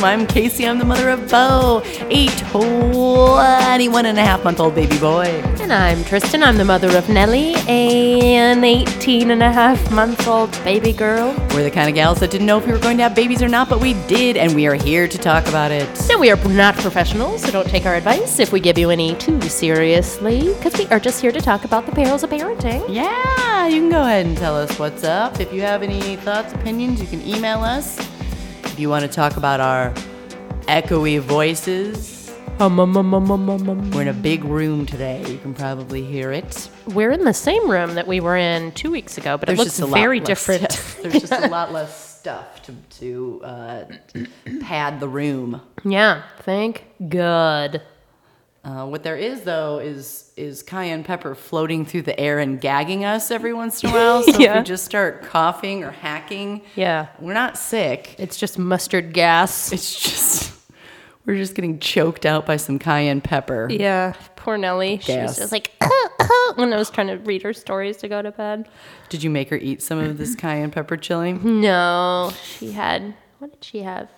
mothers in the room. I'm Casey. I'm the mother of Bo, a 21 and a half month old baby boy. And I'm Tristan. I'm the mother of Nellie, an 18 and a half month old baby girl. We're the kind of gals that didn't know if we were going to have babies or not, but we did, and we are here to talk about it. Now, we are not professionals, so don't take our advice if we give you any too seriously, because we are just here to talk about the perils of parenting. Yeah, you can go ahead and tell us what's up. If you have any thoughts, opinions, you can email us. If you want to talk about our echoey voices, Um, um, um, um, um, um, um. we're in a big room today. You can probably hear it. We're in the same room that we were in two weeks ago, but it looks just a very less different. There's just a lot less stuff to, to uh, pad the room. yeah, thank God. Uh, what there is though is is cayenne pepper floating through the air and gagging us every once in a while. So if Yeah. we just start coughing or hacking, Yeah, we're not sick. it's just mustard gas. It's just we're just getting choked out by some cayenne pepper. Yeah, poor Nellie. She was just like, when I was trying to read her stories to go to bed. Did you make her eat some of this cayenne pepper chili? No, she had, what did she have?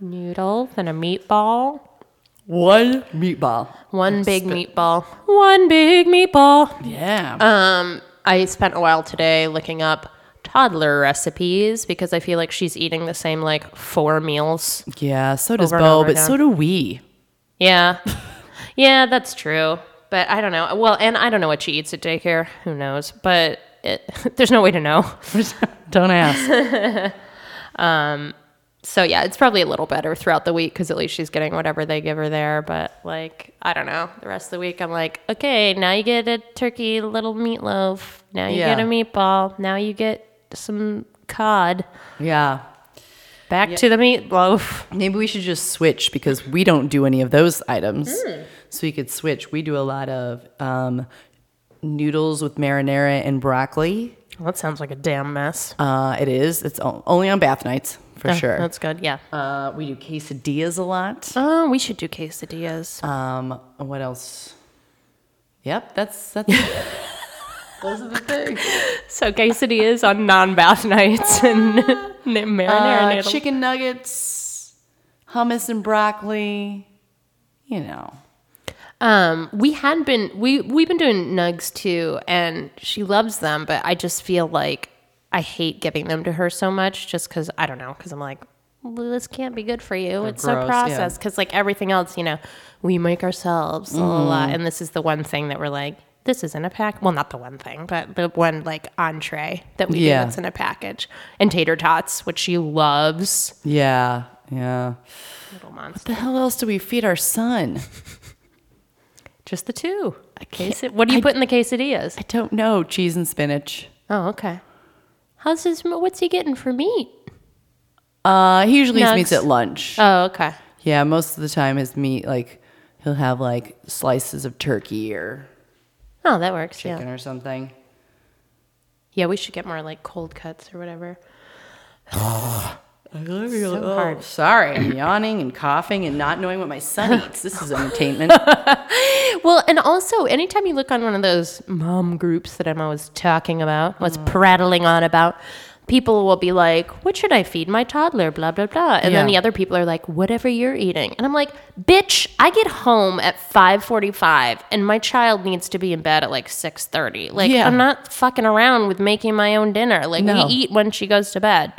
Noodles and a meatball. One meatball. One big meatball. One big meatball. Yeah. Um, I spent a while today looking up toddler recipes because I feel like she's eating the same like four meals. yeah. So does over Bo, but again. so do we. Yeah. yeah, that's true. But I don't know. Well, and I don't know what she eats at daycare. Who knows? But it, there's no way to know. Don't ask. So yeah, it's probably a little better throughout the week because at least she's getting whatever they give her there. But like, I don't know. The rest of the week, I'm like, okay, now you get a turkey little meatloaf. Now you Yeah. get a meatball. Now you get some cod. yeah. Back to the meatloaf. Maybe we should just switch because we don't do any of those items. Hmm. So we could switch. We do a lot of um, noodles with marinara and broccoli. Well, that sounds like a damn mess. Uh, it is. It's only on bath nights for Uh, sure. That's good. Yeah. Uh, we do quesadillas a lot. Oh, we should do quesadillas. Um, what else? Yep, that's that's. those are the things. So quesadillas on non-bath nights and marinara Uh, chicken nuggets, hummus and broccoli. You know. Um, we had been we we've been doing nugs too, and she loves them, but I just feel like I hate giving them to her so much, just because I don't know, because I'm like, well, this can't be good for you. it's so gross, yeah. processed, because like everything else, you know, we make ourselves, la, la, la, and this is the one thing that we're like. This isn't a pack. Well, not the one thing, but the one like entree that we Yeah. do that's in a package, and tater tots, which she loves. Yeah, yeah. Little monster. What the hell else do we feed our son? Just the two. Quesad- what do you I- put in the quesadillas? I don't know. Cheese and spinach. Oh, okay. How's his? What's he getting for meat? Uh, he usually eats meats at lunch. Oh, okay. Yeah, most of the time his meat like he'll have like slices of turkey or Oh, that works. chicken Yeah. or something. Yeah, we should get more like cold cuts or whatever. So So hard. Sorry, I'm yawning and coughing and not knowing what my son eats. This is entertainment. Well, and also, anytime you look on one of those mom groups that I'm always talking about, was mm. prattling on about, people will be like, "What should I feed my toddler?" Blah blah blah, and then the other people are like, "Whatever you're eating," and I'm like, "Bitch, I get home at 5:45, and my child needs to be in bed at like 6:30. Like, Yeah. I'm not fucking around with making my own dinner. Like, No. we eat when she goes to bed."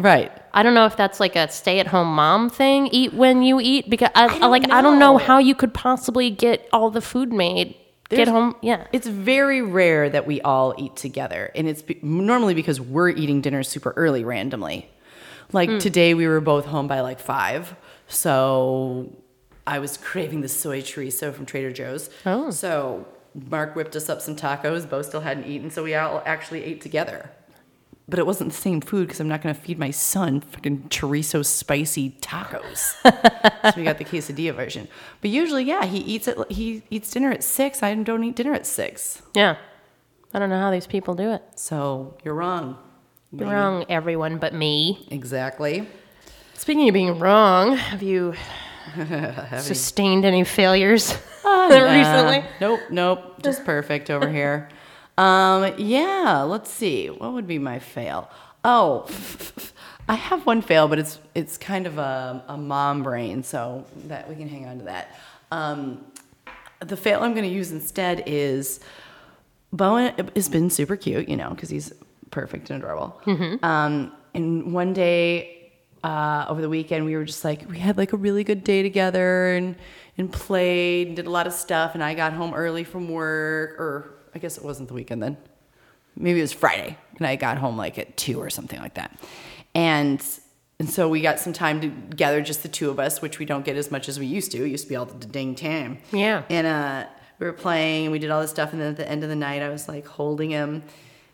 Right. I don't know if that's like a stay-at-home mom thing. Eat when you eat because I, I don't like I don't know know. how you could possibly get all the food made. There's- get home, yeah. It's very rare that we all eat together, and it's be- normally because we're eating dinner super early randomly. Like hmm. today, we were both home by like five, so I was craving the soy chorizo from Trader Joe's. Oh. So Mark whipped us up some tacos. Bo still hadn't eaten, so we all actually ate together. But it wasn't the same food because I'm not going to feed my son fucking chorizo spicy tacos. so we got the quesadilla version. But usually, yeah, he eats it. He eats dinner at six. I don't eat dinner at six. Yeah. I don't know how these people do it. So you're wrong. You're wrong, everyone but me. Exactly. Speaking of being wrong, have you sustained any failures Nah. recently? Nope, nope. Just perfect over here. Um, yeah, let's see. What would be my fail? Oh, I have one fail, but it's it's kind of a, a mom brain, so that we can hang on to that. Um, the fail I'm going to use instead is Bowen has been super cute, you know, because he's perfect and adorable. Um, and one day uh, over the weekend, we were just like, we had like a really good day together and and played, and did a lot of stuff. And I got home early from work, or I guess it wasn't the weekend then. Maybe it was Friday, and I got home like at two or something like that. And and so we got some time together, just the two of us, which we don't get as much as we used to. It used to be all the dang time. Yeah. And uh, we were playing, and we did all this stuff, and then at the end of the night, I was like holding him,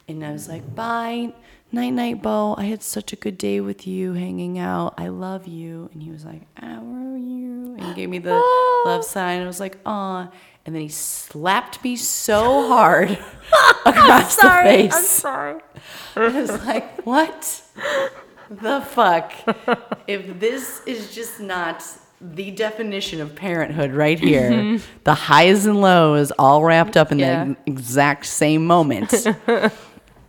and I was like, "Bye, night, night, Bo. I had such a good day with you, hanging out. I love you." And he was like, "How are you?" And he gave me the love sign. I was like, "Aw." And then he slapped me so hard across the face. I'm sorry. I was like, what the fuck? If this is just not the definition of parenthood right here, mm-hmm. the highs and lows all wrapped up in Yeah. the exact same moment. and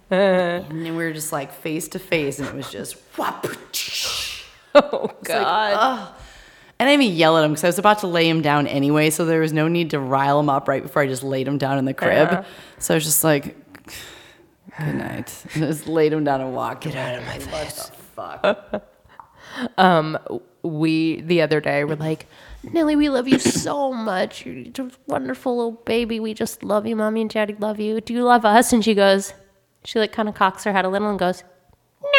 then we were just like face to face, and it was just whop. Oh God. And I didn't even yell at him because I was about to lay him down anyway, so there was no need to rile him up right before I just laid him down in the crib. Yeah. So I was just like, "Good night," and just laid him down and walked. Get out of my face! What the fuck? Um, we the other day were like, Nellie, we love you so much. You're just a wonderful little baby. We just love you. Mommy and Daddy love you. Do you love us? And she goes, she like kind of cocks her head a little and goes,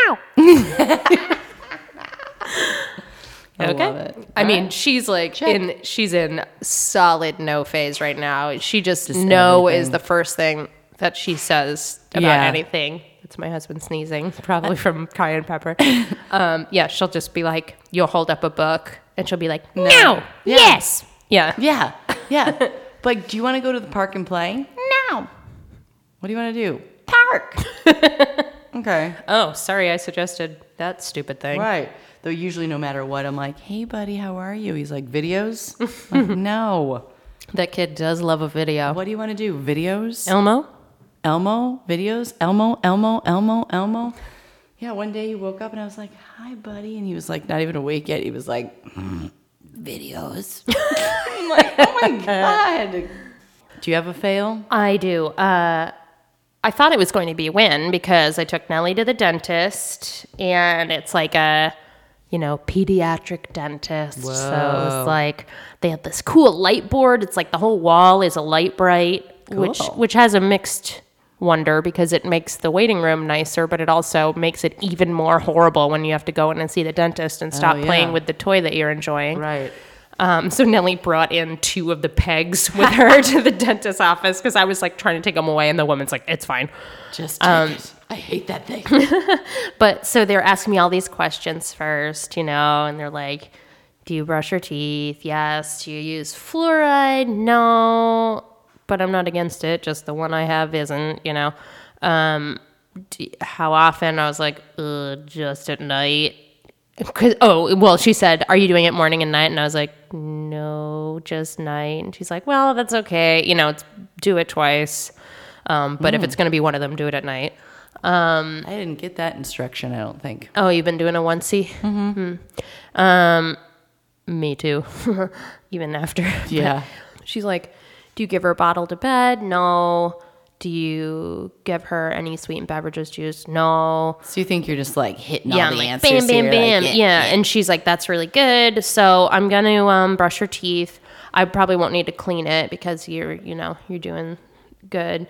No. I okay. love it. I mean, she's like in she's in solid no phase right now. She just, Just no is the first thing that she says about Yeah. anything. It's my husband sneezing, probably from cayenne pepper. Um, yeah, she'll just be like, you'll hold up a book, and she'll be like, no, Yeah. yes, yeah. Yeah, yeah. like, do you want to go to the park and play? No. What do you want to do? Park. okay. Oh, sorry, I suggested that stupid thing. Right. Though usually, no matter what, I'm like, "Hey, buddy, how are you?" He's like, "Videos." Like, no. That kid does love a video. What do you want to do? Videos? Elmo? Elmo videos? Elmo? Elmo? Elmo? Elmo? Yeah. One day he woke up and I was like, "Hi, buddy," and he was like, not even awake yet. He was like, "Mm, "Videos." I'm like, "Oh my god." Do you have a fail? I do. Uh, I thought it was going to be a win because I took Nellie to the dentist, and it's like a, you know, pediatric dentist. So it was like they had this cool light board. It's like the whole wall is a Lite-Brite, which Cool. which has a mixed wonder because it makes the waiting room nicer, but it also makes it even more horrible when you have to go in and see the dentist and stop yeah. playing with the toy that you're enjoying. Right. Um, so Nellie brought in two of the pegs with her to the dentist's office because I was like trying to take them away, and the woman's like, "It's fine." Just take it. I hate that thing. But so they're asking me all these questions first, you know, and they're like, "Do you brush your teeth? Yes. Do you use fluoride? No. But I'm not against it. Just the one I have isn't, you know." Um, how often? I was like, "Just at night." 'Cause- oh, well, she said, Are you doing it morning and night? And I was like, No, just night. And she's like, Well, that's okay. You know, it's, do it twice. Um, but if it's going to be one of them, do it at night. Um, I didn't get that instruction. I don't think. oh, you've been doing a onesie? Mm-hmm. Um, me too. Even after. Yeah. She's like, Do you give her a bottle to bed? No. Do you give her any sweetened beverages juice? No. So you think you're just like hitting yeah, all I'm the like, answers bam, bam, bam. like, yeah, and she's like, that's really good. So I'm gonna um, brush your teeth. I probably won't need to clean it because you're, you know, you're doing good.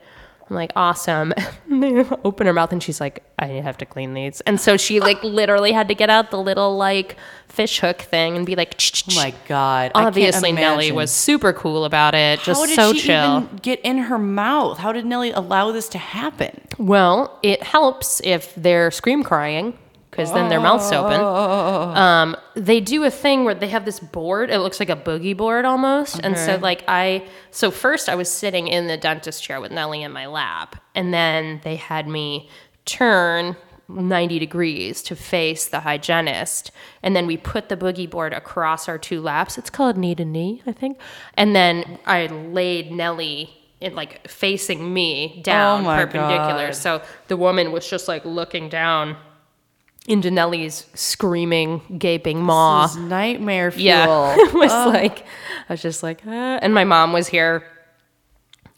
I'm like, awesome. They open her mouth and she's like, I have to clean these. And so she like literally had to get out the little like fish hook thing and be like, Oh my god! Obviously Nellie was super cool about it, just How did so she chill. get in her mouth? How did Nellie allow this to happen? Well, it helps if they're scream crying because then their mouth's open. Um, they do a thing where they have this board. It looks like a boogie board almost. And so, like, I, so first I was sitting in the dentist chair with Nellie in my lap. And then they had me turn 90 degrees to face the hygienist. And then we put the boogie board across our two laps. It's called knee to knee, I think. And then I laid Nellie. In like facing me down Oh my perpendicular. God. So the woman was just like looking down into Nellie's screaming, gaping maw. Nightmare fuel. Yeah, it was like I was just like, uh, and my mom was here,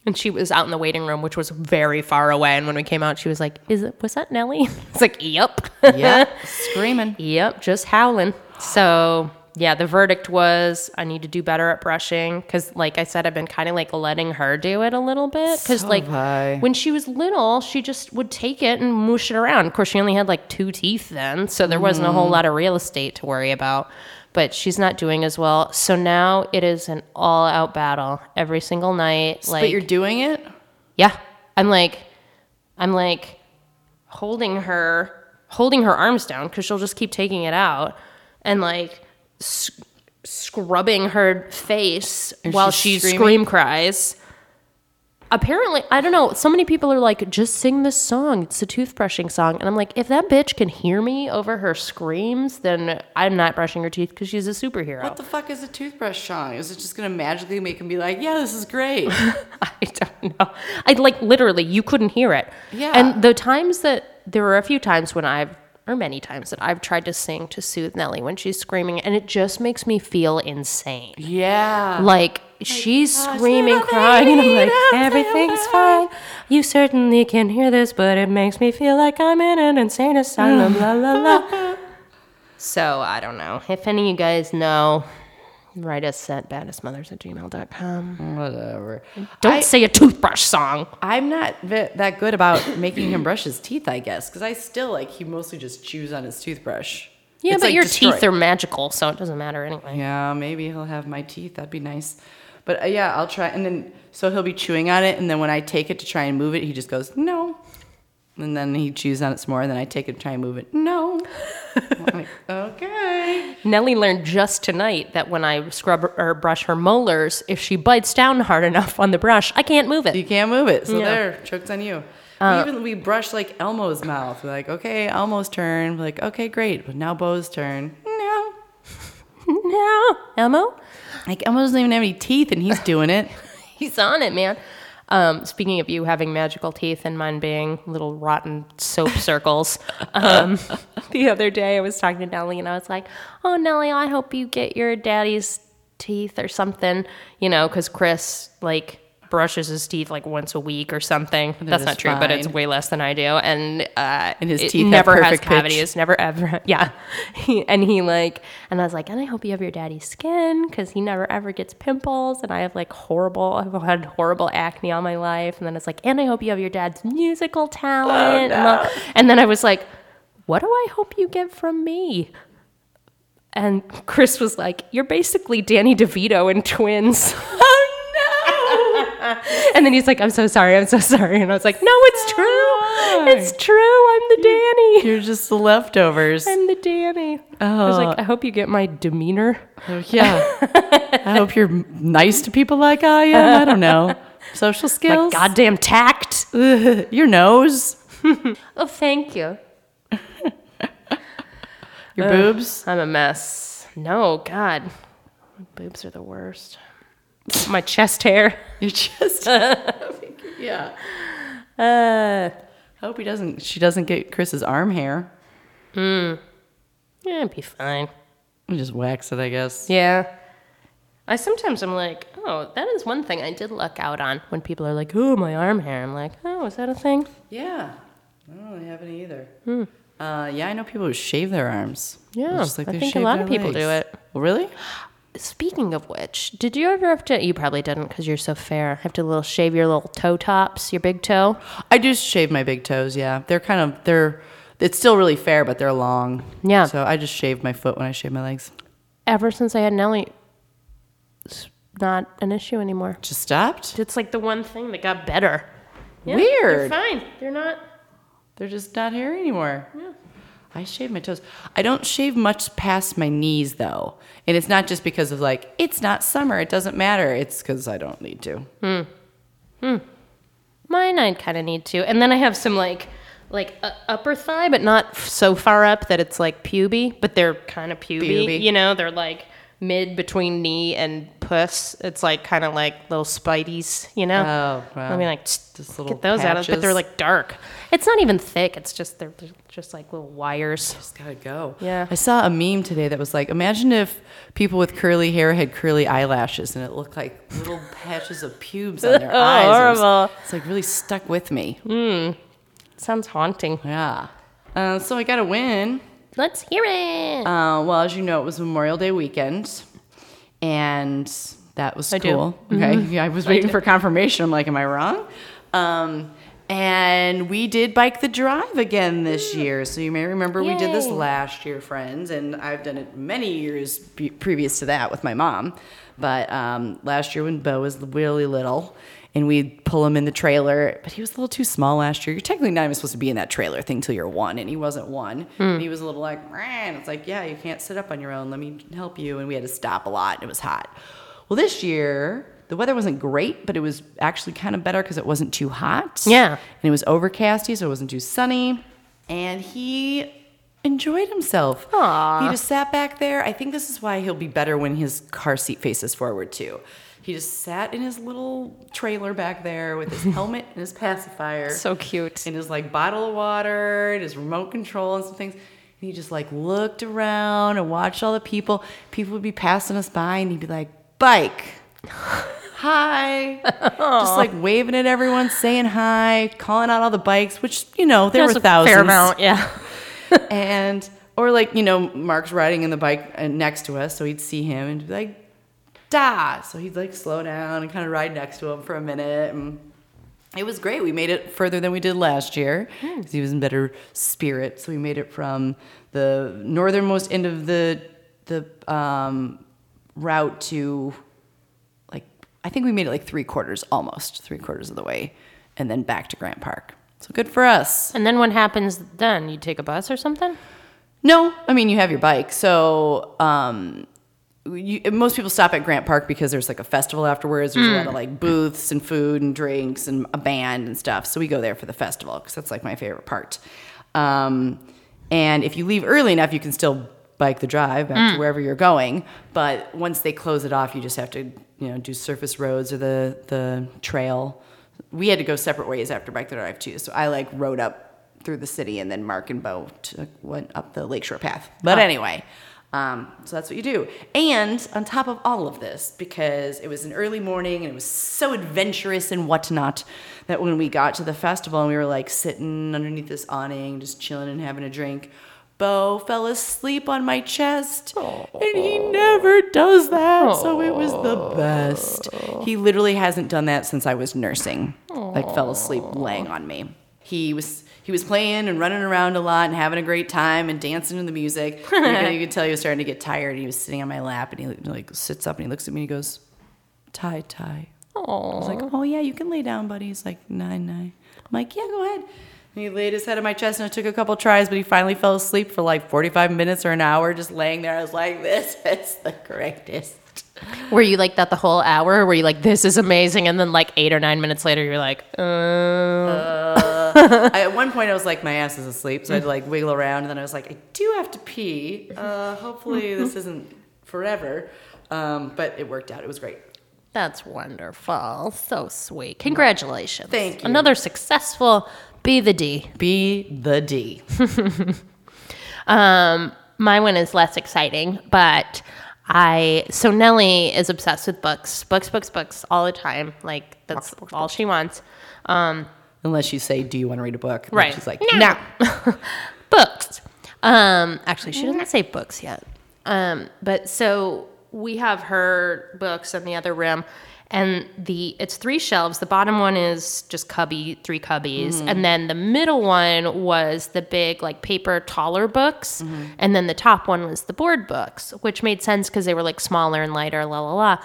and she was out in the waiting room, which was very far away. And when we came out, she was like, "Is it? Was that Nellie?" It's like, "Yep, yeah, screaming. yep, just howling." So yeah, the verdict was I need to do better at brushing because, like I said, I've been kind of like letting her do it a little bit because, So like, I. when she was little, she just would take it and moosh it around. Of course, she only had like two teeth then, so there wasn't a whole Mm. lot of real estate to worry about. But she's not doing as well. So now it is an all out battle every single night. Like, but you're doing it. yeah. I'm like, I'm like holding her, holding her arms down because she'll just keep taking it out and like s- scrubbing her face Is while she she scream cries. Apparently, I don't know. So many people are like, just sing this song. It's a toothbrushing song. And I'm like, if that bitch can hear me over her screams, then I'm not brushing her teeth because she's a superhero. What the fuck is a toothbrush song? Is it just gonna magically make him be like, yeah, this is great? I don't know. I like literally, you couldn't hear it. Yeah. And the times that there were a few times when I've, or many times that I've tried to sing to soothe Nellie when she's screaming, and it just makes me feel insane. yeah. Like she's "Oh, screaming, crying, and I'm like, everything's fine. You certainly can hear this, but it makes me feel like I'm in an insane asylum. la la la. So I don't know. If any of you guys know, write us at baddestmothers at gmail.com. Whatever. Don't I, say a toothbrush song. I'm not that good about making him brush his teeth, I guess, because I still like he mostly just chews on his toothbrush. Yeah, It's, but like, your destroyed. teeth are magical, so it doesn't matter anyway. Yeah, maybe he'll have my teeth. That'd be nice. But uh, yeah, I'll try. And then so he'll be chewing on it, and then when I take it to try and move it, he just goes no. And then he chews on it some more, and then I take it to try and move it. No. I'm like, okay. Nellie learned just tonight that when I scrub or brush her molars, if she bites down hard enough on the brush, I can't move it. You can't move it. So Yeah. there, joke's on you. Uh, we even we brush like Elmo's mouth. We're like, okay, Elmo's turn. We're like, okay, great. But now Bo's turn. No. No, Elmo, Like Elmo doesn't even have any teeth, and he's doing it. he's on it, man. Um, speaking of you having magical teeth and mine being little rotten soap circles, um, the other day I was talking to Nellie and I was like, "Oh, Nellie, I hope you get your daddy's teeth or something," you know, because Chris like brushes his teeth like once a week or something. That's not true, but it's way less than I do, and uh, And his teeth never has pitch. cavities, never ever. Yeah, he, and he like, and I was like, and I hope you have your daddy's skin because he never ever gets pimples, and I have like horrible, I've had horrible acne all my life, and then it's like, and I hope you have your dad's musical talent, and, and then I was like, what do I hope you get from me? And Chris was like, "You're basically Danny DeVito in Twins." oh and then he's like, "I'm so sorry, I'm so sorry," and I was like, "No, it's true, it's true. I'm the Danny. You're just the leftovers. I'm the Danny." I was Oh. like, "I hope you get my demeanor." Oh, yeah. I hope you're nice to people like I am. I don't know. Social My skills. goddamn tact. Ugh, your nose. Oh, thank you. Your boobs. I'm a mess. No, God, my boobs are the worst. My chest hair. Your chest. yeah. Uh, I hope he doesn't. She doesn't get Chris's arm hair. Hmm. Yeah, it'd be fine. We just wax it, I guess. Yeah. I sometimes I'm like, oh, that is one thing I did luck out on when people are like, oh, my arm hair. I'm like, oh, is that a thing? Yeah. I don't really have any either. Uh, yeah, I know people who shave their arms. Yeah, Just like I think a lot of people do it. Really? Speaking of which, did you ever have to? You probably didn't because you're so fair. Have to little shave your little toe tops, your big toe. I do shave my big toes. Yeah, they're kind of they're. It's still really fair, but they're long. Yeah. So I just shave my foot when I shave my legs. Ever since I had Nellie, it's not an issue anymore. Just stopped. It's like the one thing that got better. Yeah, Weird. They're fine. They're not. They're just not hairy anymore. I shave my toes. I don't shave much past my knees though, and it's not just because of like it's not summer. It doesn't matter. It's because I don't need to. Hmm. Hmm. Mine, I kind of need to. And then I have some like, like uh, upper thigh, but not f- so far up that it's like puby, but they're kind of puby. Puby. You know, they're like mid between knee and puss. It's like kind of like little spideys, you know. Oh, wow. Let me like Just get those out of, but they're like dark. It's not even thick. It's just they're, they're just like little wires. Just gotta go. Yeah. I saw a meme today that was like, imagine if people with curly hair had curly eyelashes and it looked like little patches of pubes on their Oh, eyes. It was- horrible. it's like really stuck with me. Sounds haunting. Yeah. Uh, so I got a win. Let's hear it. Uh, well, as you know, it was Memorial Day weekend, and that was I do. Mm-hmm. cool. Okay, yeah, I was waiting for confirmation. I'm like, am I wrong? Um, and we did bike the drive again this year. So you may remember we did this last year, friends, and I've done it many years previous to that with my mom. But um, last year when Bo was really little, and we'd pull him in the trailer, but he was a little too small last year. You're technically not even supposed to be in that trailer thing till you're one, and he wasn't one. And he was a little like, "Meh," and it's like, yeah, you can't sit up on your own. Let me help you. And we had to stop a lot. And it was hot. Well, this year the weather wasn't great, but it was actually kind of better because it wasn't too hot. Yeah. and it was overcasty, so it wasn't too sunny. And he enjoyed himself. Aw. He just sat back there. I think this is why he'll be better when his car seat faces forward too. He just sat in his little trailer back there with his helmet and his pacifier so cute. and his like bottle of water and his remote control and some things. And he just like looked around and watched all the people. People would be passing us by and he'd be like, bike. Hi. just like waving at everyone, saying hi, calling out all the bikes, which, you know, there There's were a thousands fair amount. Yeah. and or like you know mark's riding in the bike uh, next to us so he'd see him and be like da so he'd like slow down and kind of ride next to him for a minute and it was great we made it further than we did last year because he was in better spirit so we made it from the northernmost end of the the um, route to i think we made it like three quarters almost three quarters of the way and then back to grant park so good for us And then what happens then? You take a bus or something? No, I mean you have your bike. So um, you, most people stop at Grant Park because there's like a festival afterwards. There's a lot of like booths and food and drinks and a band and stuff. So we go there for the festival because that's like my favorite part. Um, and if you leave early enough, you can still bike the drive back to wherever you're going. But once they close it off, you just have to you know do surface roads or the the trail. We had to go separate ways after bike the drive too. So I like rode up through the city, and then Mark and Bo took, went up the Lakeshore Path. But anyway, um, so that's what you do. And on top of all of this, because it was an early morning and it was so adventurous and whatnot, that when we got to the festival and we were like sitting underneath this awning, just chilling and having a drink. Bo fell asleep on my chest, and he never does that. So it was the best. He literally hasn't done that since I was nursing. Like fell asleep laying on me. He was he was playing and running around a lot and having a great time and dancing to the music. you, could, you could tell he was starting to get tired. He was sitting on my lap and he like sits up and he looks at me and he goes, "Tie, tie." I was like, "Oh yeah, you can lay down, buddy." He's like, "Nine, nine." I'm like, "Yeah, go ahead." He laid his head on my chest and it took a couple tries, but he finally fell asleep for like 45 minutes or an hour just laying there. I was like, "This is the greatest." Were you like that the whole hour? Were you like, this is amazing? And then like eight or nine minutes later, you're like, uh, I, at one point, I was like, my ass is asleep, so I'd like wiggle around, and then I was like, I do have to pee. Uh, hopefully, this isn't forever. Um, but it worked out. It was great. that's wonderful. So sweet. Congratulations. Thank you. Another successful Be the D. Be the D. Um, my one is less exciting, but I so Nellie is obsessed with books, books, books, books all the time. Like that's all she wants. Um, Unless you say, "Do you want to read a book?" And Right. She's like, No. "No." books. Um, actually, she doesn't say books yet. Um, but so we have her books in the other room, and the it's three shelves. The bottom one is just cubby, three cubbies, mm-hmm. and then the middle one was the big like paper taller books, mm-hmm. and then the top one was the board books, which made sense because they were like smaller and lighter, la la la.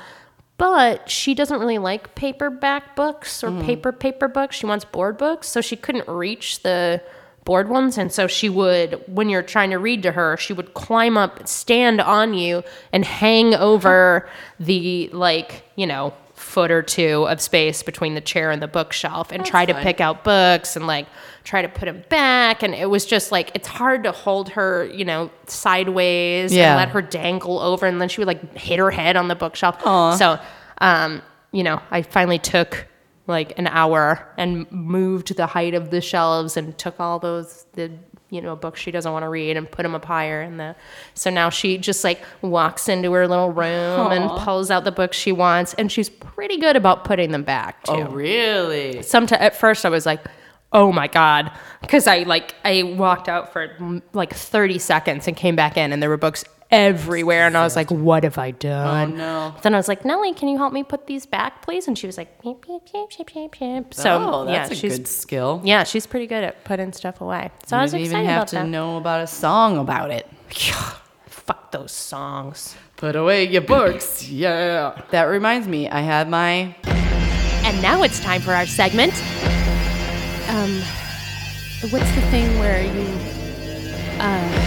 But she doesn't really like paperback books or mm-hmm. paper paper books. She wants board books, so she couldn't reach the board ones. And so she would when you're trying to read to her she would climb up stand on you and hang over the like you know foot or two of space between the chair and the bookshelf and try to pick out books and like try to put them back. And it was just like it's hard to hold her you know sideways Yeah. and let her dangle over and then she would like hit her head on the bookshelf. So um you know i finally took like an hour and moved the height of the shelves and took all those the you know books she doesn't want to read and put them up higher and the so now she just like walks into her little room and pulls out the books she wants and she's pretty good about putting them back oh, too Oh, really? sometimes at first I was like, oh my god, because I like I walked out for like 30 seconds and came back in and there were books everywhere and I was like, what have I done? Oh, no. Then I was like, Nellie, can you help me put these back, please? And she was like, beep, beep, beep, beep, beep, beep. So oh, that's yeah, a she's good skill. yeah, she's pretty good at putting stuff away. So I was you excited even have about to that. know about a song about it. Fuck those songs. Put away your books. Yeah. That reminds me, I had my And now it's time for our segment. Um, what's the thing where you, uh,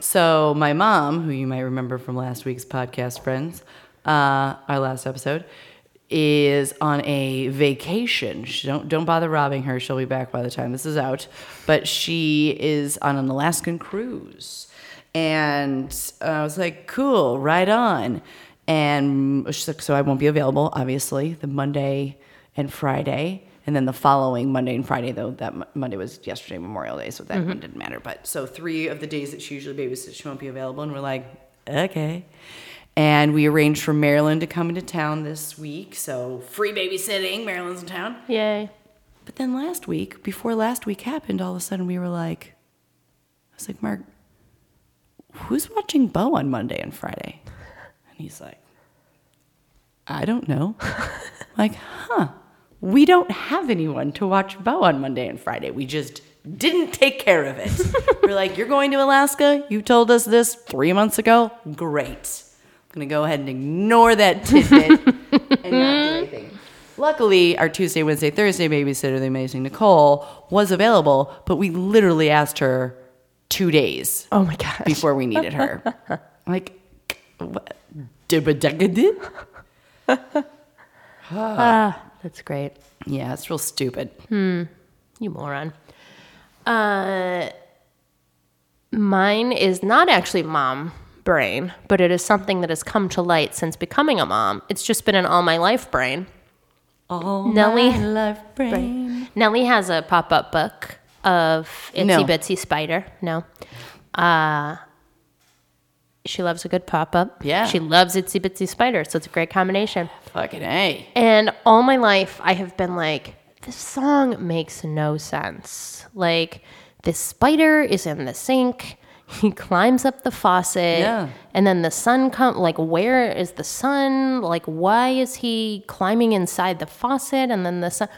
So my mom, who you might remember from last week's podcast, friends, uh, our last episode, is on a vacation. She don't don't bother robbing her. She'll be back by the time this is out. But she is on an Alaskan cruise, and I was like, "Cool, right on." And she's like, so I won't be available, obviously, the Monday and Friday. And then the following Monday and Friday, though that Mo- Monday was yesterday, Memorial Day, so that mm-hmm. one didn't matter. But so three of the days that she usually babysits, she won't be available. And we're like, okay. And we arranged for Marilyn to come into town this week. So free babysitting, Marilyn's in town. Yay. But then last week, before last week happened, all of a sudden we were like, I was like, Mark, who's watching Bo on Monday and Friday? And he's like, I don't know. like, huh, we don't have anyone to watch Bo on Monday and Friday. We just didn't take care of it. we're like, you're going to Alaska? You told us this three months ago? Great. I'm going to go ahead and ignore that tidbit and not do anything. Luckily, our Tuesday, Wednesday, Thursday babysitter, the amazing Nicole, was available, but we literally asked her two days Oh my gosh. before we needed her. like, what? That's great. Yeah, it's real stupid. You moron. Uh, mine is not actually mom brain, but it is something that has come to light since becoming a mom. It's just been an all my life brain. All Nellie. my life brain. Nellie has a pop up book of Itsy No. Bitsy Spider. No. Uh, she loves a good pop up. Yeah. She loves Itsy Bitsy Spider, so it's a great combination. Fucking A. And all my life, I have been like, this song makes no sense. Like, this spider is in the sink. He climbs up the faucet. Yeah. And then the sun come like where is the sun? Like why is he climbing inside the faucet and then the sun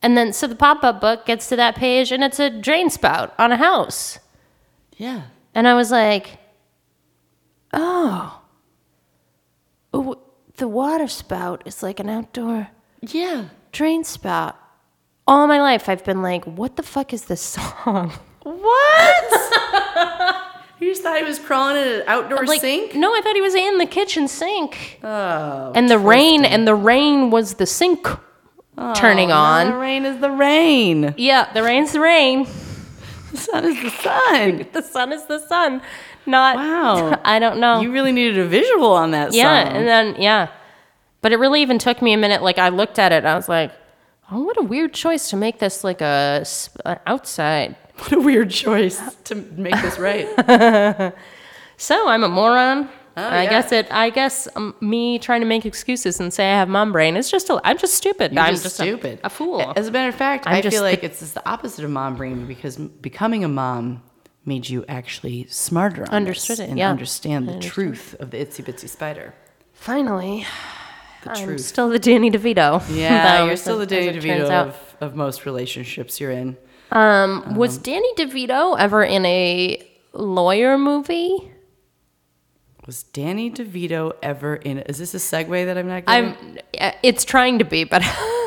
And then so the pop-up book gets to that page and it's a drain spout on a house. Yeah. And I was like, oh, Oh, the water spout is like an outdoor Yeah. drain spout. All my life, I've been like, what the fuck is this song? What? you just thought he was crawling in an outdoor Like, sink? No, I thought he was in the kitchen sink. Oh. and the rain, and the rain was the sink oh, turning on. The rain is the rain. Yeah, the rain's the rain. The sun is the sun. The sun is the sun. Not, Wow. I don't know. You really needed a visual on that yeah, song. and then, yeah. But it really even took me a minute. Like, I looked at it and I was like, oh, what a weird choice to make this like a an outside. what a weird choice to make this right. So I'm a moron. Oh, I yeah. guess it. I guess um, me trying to make excuses and say I have mom brain. It's just. A, I'm just stupid. You're I'm just just stupid. A, a fool. As a matter of fact, I'm i feel like it's just the opposite of mom brain because becoming a mom made you actually smarter on Understood it, and yeah. understand the truth of the itsy bitsy spider. Finally, The I'm truth. still the Danny DeVito. yeah, you're still the Danny DeVito of, of most relationships you're in. Um, was Danny DeVito ever in a lawyer movie? Was Danny DeVito ever in? Is this a segue that I'm not getting? I'm. uh, It's trying to be, but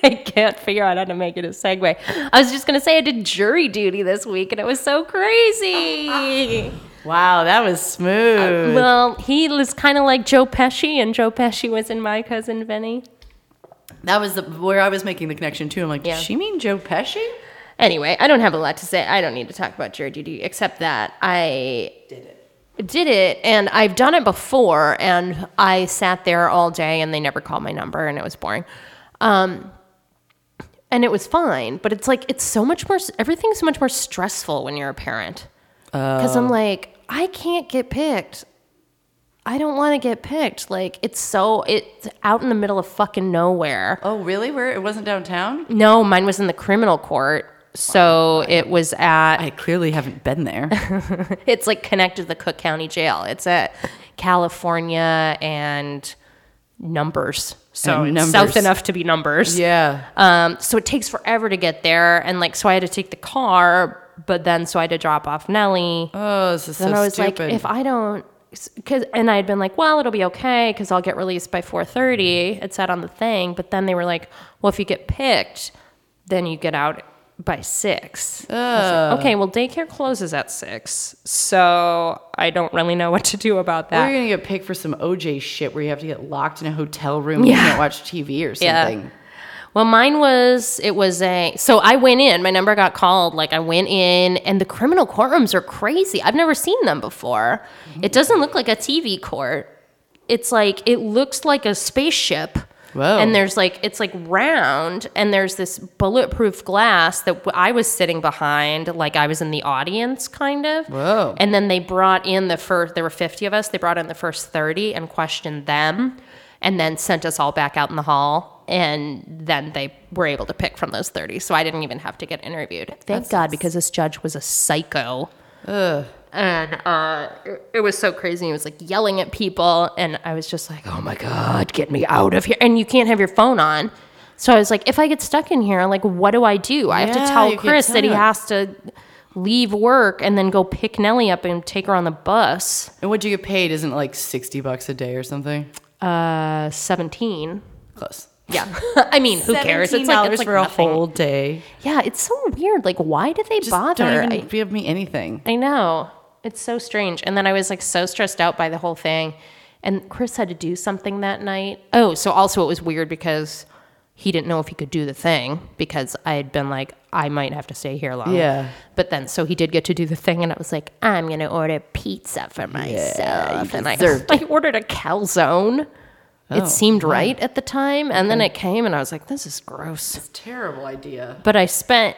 I can't figure out how to make it a segue. I was just gonna say I did jury duty this week, and it was so crazy. Wow, that was smooth. Well, he was kind of like Joe Pesci, and Joe Pesci was in My Cousin Vinny. that was the, where I was making the connection too. I'm like, Yeah. does she mean Joe Pesci? Anyway, I don't have a lot to say. I don't need to talk about jury duty, except that I Did it. did it and I've done it before and I sat there all day and they never called my number and it was boring. Um, and it was fine, but it's like it's so much more everything's so much more stressful when you're a parent. Cuz I'm oh. like I can't get picked. I don't want to get picked. Like it's so it's out in the middle of fucking nowhere. Oh, really? Where it wasn't downtown? No, mine was in the criminal court. So it was at I clearly haven't been there. it's like connected to the Cook County Jail. It's at California and numbers. So And numbers. south enough to be numbers. yeah. Um, so it takes forever to get there. And like, so I had to take the car, but then so I had to drop off Nellie. Oh, this is so then I was stupid. like, if I don't, cause, and I had been like, well, it'll be okay because I'll get released by 4.30. It said on the thing. But then they were like, well, if you get picked, then you get out by six. Like, okay, well, daycare closes at six. So I don't really know what to do about Or that. you're gonna get picked for some OJ shit where you have to get locked in a hotel room and you Yeah. can't watch TV or Yeah. something. Well, mine was, it was a, so I went in, my number got called. Like, I went in, and the criminal courtrooms are crazy. I've never seen them before. It doesn't look like a TV court. It's like, it looks like a spaceship. Whoa. And there's like, it's like round, and there's this bulletproof glass that I was sitting behind, like I was in the audience, kind of. Whoa. And then they brought in the first, there were 50 of us, they brought in the first 30 and questioned them, and then sent us all back out in the hall. And then they were able to pick from those 30. So I didn't even have to get interviewed. Thank God, because this judge was a psycho. Ugh. And uh, it, it was so crazy. He was like yelling at people. And I was just like, oh my God, get me out of here. And you can't have your phone on. So I was like, if I get stuck in here, like, what do I do? I have to Yeah, tell you Chris that he has to leave work and then go pick Nellie up and take her on the bus. And what do you get paid isn't it like sixty bucks a day or something. Uh, 17. Close. Yeah. I mean, who cares? It's like, $17 it's like for a nothing. whole day. Yeah, it's so weird. Like, why did they Just bother? don't I- even give me anything. I know. It's so strange. And then I was like so stressed out by the whole thing. And Chris had to do something that night. Oh, so also it was weird because he didn't know if he could do the thing because I had been like, I might have to stay here long. Yeah. But then, so he did get to do the thing, and I was like, I'm going to order pizza for myself. and I, I ordered a calzone. Oh, it seemed right at the time. And then it came, and I was like, this is gross Terrible idea. but I spent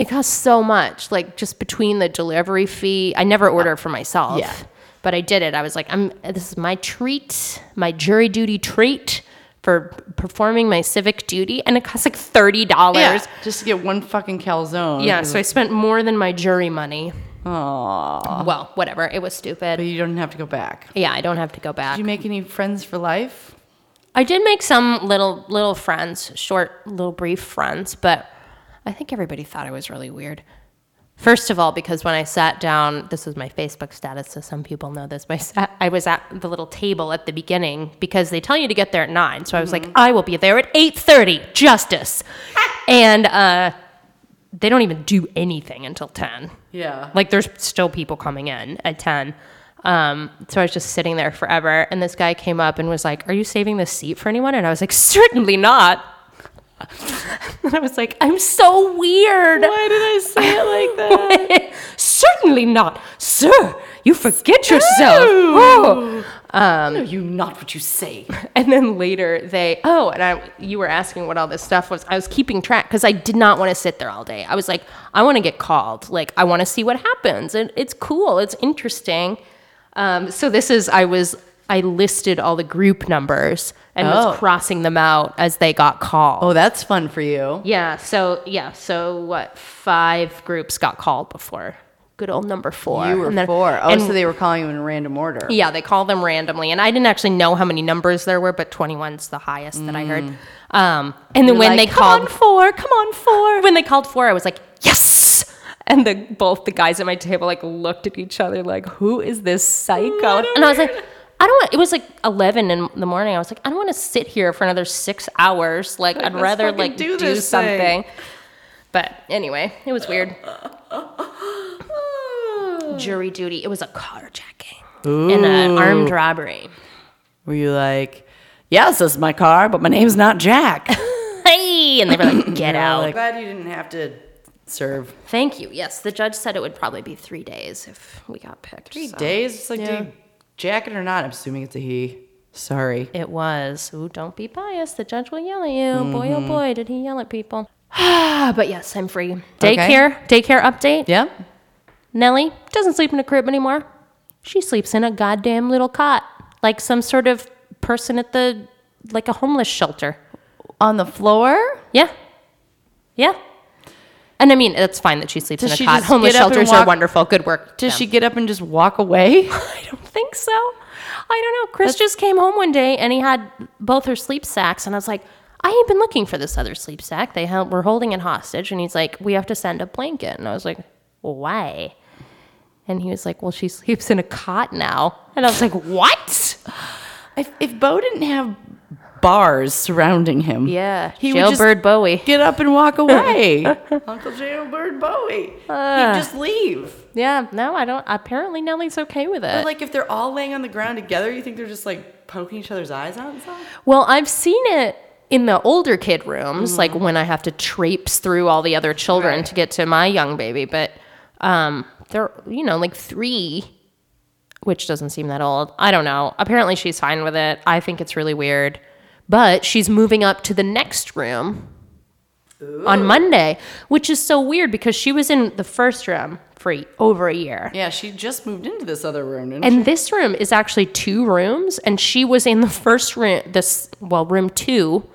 it costs so much, like just between the delivery fee. I never ordered for myself. Yeah. But I did it. I was like, I'm this is my treat, my jury duty treat for performing my civic duty. And it costs like thirty dollars. Yeah, just to get one fucking calzone. Yeah, so I spent more than my jury money. Aww. Well, whatever. It was stupid. But you don't have to go back. Yeah, I don't have to go back. Did you make any friends for life? I did make some little little friends, short, little brief friends, but I think everybody thought I was really weird. First of all, because when I sat down, this was my Facebook status, so some people know this. But I, sat, I was at the little table at the beginning because they tell you to get there at nine. So I was like, I will be there at eight thirty, justice, and uh, they don't even do anything until ten. Yeah. Like there's still people coming in at 10. Um, so I was just sitting there forever. And this guy came up and was like, Are you saving this seat for anyone? And I was like, Certainly not. and I was like, I'm so weird. Why did I say it like that? Certainly not. Sir, you forget yourself. Oh. no, you not what you say. And then later they, oh, and I, you were asking what all this stuff was. I was keeping track because I did not want to sit there all day. I was like, I want to get called. Like, I want to see what happens. And it's cool. It's interesting. Um, so this is, I was, I listed all the group numbers and Oh. was crossing them out as they got called. Oh, that's fun for you. Yeah. So, yeah. So what? Five groups got called before. Good old number four. You were And then- four. Oh, and- so they were calling you in random order. yeah, they call them randomly, and I didn't actually know how many numbers there were, but 21's the highest that I heard. Um, and then Mm. You're when like, they "Come called on, four, come on four, when they called four, I was like, yes. And the both the guys at my table like looked at each other like, who is this psycho? And I was like. I don't want. It was like eleven in the morning. I was like, I don't want to sit here for another six hours. Like, I'd rather like do do, this thing. something. But anyway, it was weird. jury duty. It was a carjacking and an armed robbery. Were you like, yes, this is my car, but my name's not Jack? Hey, and they were like, "Get out." Like, glad you didn't have to serve Thank you. Yes, the judge said it would probably be three days if we got picked. three so. days. It's like, Yeah. dude, jacket or not, I'm assuming it's a he. Sorry. It was. Ooh, don't be biased. The judge will yell at you. Boy, oh boy, did he yell at people. Ah, but yes, I'm free. Okay. Daycare, daycare update. Yeah. Nellie doesn't sleep in a crib anymore. She sleeps in a goddamn little cot, like some sort of person at the, like a homeless shelter. On the floor? Yeah. Yeah. And I mean, it's fine that she sleeps Does in a cot. just Homeless get up and shelters are walk- wonderful. Good work. Does them. she get up and just walk away? I don't think so. I don't know. Chris just came home one day and he had both her sleep sacks, and I was like, I ain't been looking for this other sleep sack. They held, were holding it hostage, and he's like, we have to send a blanket, and I was like, why? And he was like, well, she sleeps in a cot now, and I was like, what? if, if Bo didn't have bars surrounding him, Yeah, he would just Jailbird Bowie. get up and walk away. Uncle Jailbird Bowie. He'd just leave. Yeah, no, I don't. Apparently, Nellie's okay with it. But like if they're all laying on the ground together, you think they're just like poking each other's eyes out and stuff? Well, I've seen it in the older kid rooms, like when I have to traipse through all the other children Right. to get to my young baby. But um, they're, you know, like three, which doesn't seem that old. I don't know. Apparently, she's fine with it. I think it's really weird. But she's moving up to the next room on Monday, which is so weird because she was in the first room for over a year. Yeah, she just moved into this other room, And this room is actually two rooms, and she was in the first room, this well, room two,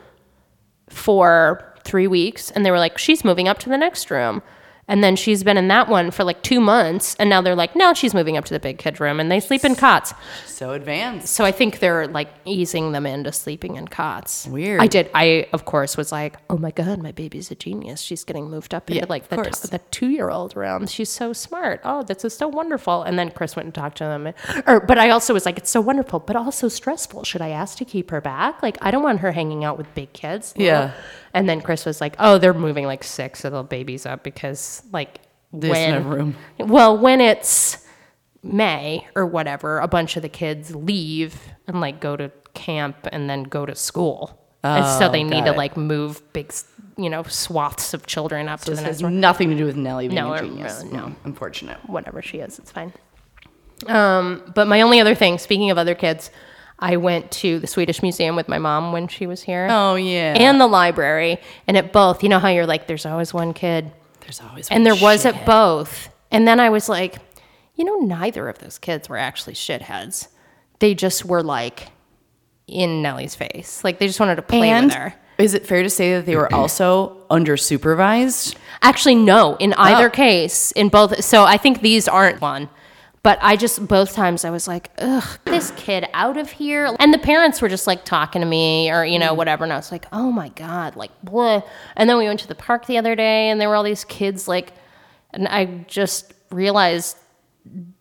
for three weeks, and they were like, she's moving up to the next room, and then she's been in that one for like two months, and now they're like, no, she's moving up to the big kid room, and they sleep in cots. So advanced. So I think they're like easing them into sleeping in cots. Weird. I did. I of course was like, oh my god, my baby's a genius. She's getting moved up into Yeah, like the course. the two year old realm. She's so smart. Oh, this is so wonderful. And then Chris went and talked to them. Or, but I also was like, it's so wonderful, but also stressful. Should I ask to keep her back? Like, I don't want her hanging out with big kids. Yeah. And then Chris was like, oh, they're moving like six of the babies up because like There's when no room. well, when it's May or whatever, a bunch of the kids leave and like go to camp and then go to school. and so Oh, they need to it. like move big, you know, swaths of children up to This the has next one. nothing to do with Nellie being No, a genius. really- no. Mm, Unfortunate. Whatever she is, it's fine. Um, but my only other thing, speaking of other kids, I went to the Swedish Museum with my mom when she was here. Oh yeah. And the library. And at both, you know how you're like, there's always one kid there's always one. and one there was shithead. at both. And then I was like, you know, neither of those kids were actually shitheads. They just were like in Nellie's face. Like they just wanted to play And with her. is it fair to say that they were also under supervised? Actually, no. In either Oh. case, in both. So I think these aren't one. But I just both times I was like, ugh, this kid out of here. And the parents were just like talking to me or, you know, Mm. whatever. And I was like, oh my God, like, bleh. And then we went to the park the other day and there were all these kids like, and I just realized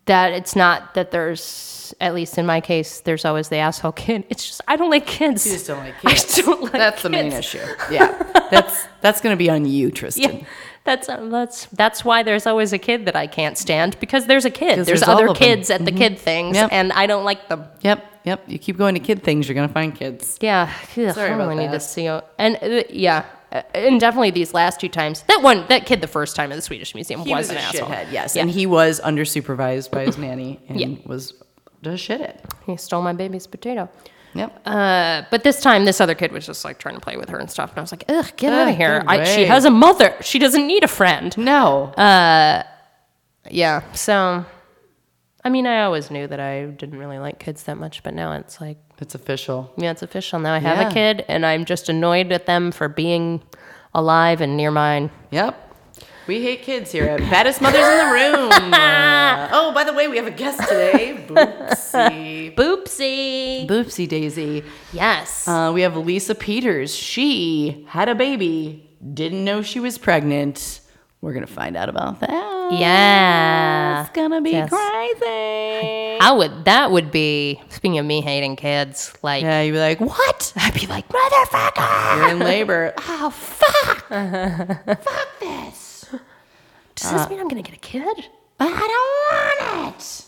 that it's not that there's, at least in my case, there's always the asshole kid. It's just, I don't like kids. You just don't like kids I don't like That's the main issue. Yeah. That's that's gonna be on you, Tristan. Yeah, that's uh, that's that's why there's always a kid that I can't stand because there's a kid. There's, there's other kids at the kid things, Yep. and I don't like them. Yep. Yep. You keep going to kid things, you're gonna find kids. Yeah, Sorry I about really need to that. see. And uh, yeah, uh, and definitely these last two times. That one, that kid, the first time at the Swedish Museum He was, was, an asshole. shithead, yes. Yeah. And he was under supervised by his nanny and Yeah. was just shit it. He stole my baby's potato. Yep. Uh, but this time, this other kid was just like trying to play with her and stuff, and I was like, "Ugh, get out of here! I, she has a mother. She doesn't need a friend." no. Uh, Yeah. So, I mean, I always knew that I didn't really like kids that much, but now it's like, it's official. yeah, it's official. Now I have Yeah. a kid, and I'm just annoyed at them for being alive and near mine. Yep. We hate kids here at Baddest Mothers in the Room. Uh, oh, by the way, we have a guest today. Boopsie. Boopsie. Boopsie Daisy. Yes. Uh, we have Lisa Peters. She had a baby, didn't know she was pregnant. We're going to find out about that. yeah. It's going to be Yes. crazy. How would that would be? Speaking of me hating kids, like Yeah, you'd be like, what? I'd be like, motherfucker. You're in labor. oh, fuck. fuck this. Does this mean I'm gonna get a kid? I don't want it.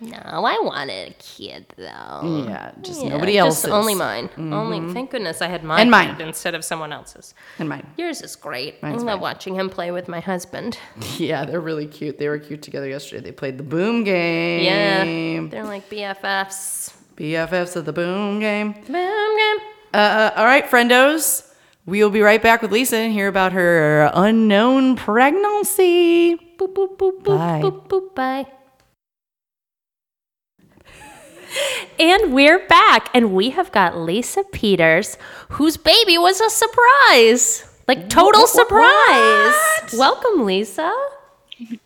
No, I wanted a kid though. Yeah, just Yeah, nobody just else's. Only mine. Only. Thank goodness I had mine, And mine. instead of someone else's. And mine. Yours is great. Mine's I love fine. watching him play with my husband. Yeah, they're really cute. They were cute together yesterday. They played the boom game. Yeah, they're like BFFs. BFFs of the boom game. Boom game. Uh, all right, friendos. We will be right back with Lisa and hear about her unknown pregnancy. Boop, boop, boop, boop. Bye. Boop, boop, bye. And we're back, and we have got Lisa Peters, whose baby was a surprise. Like, total surprise. Welcome, Lisa.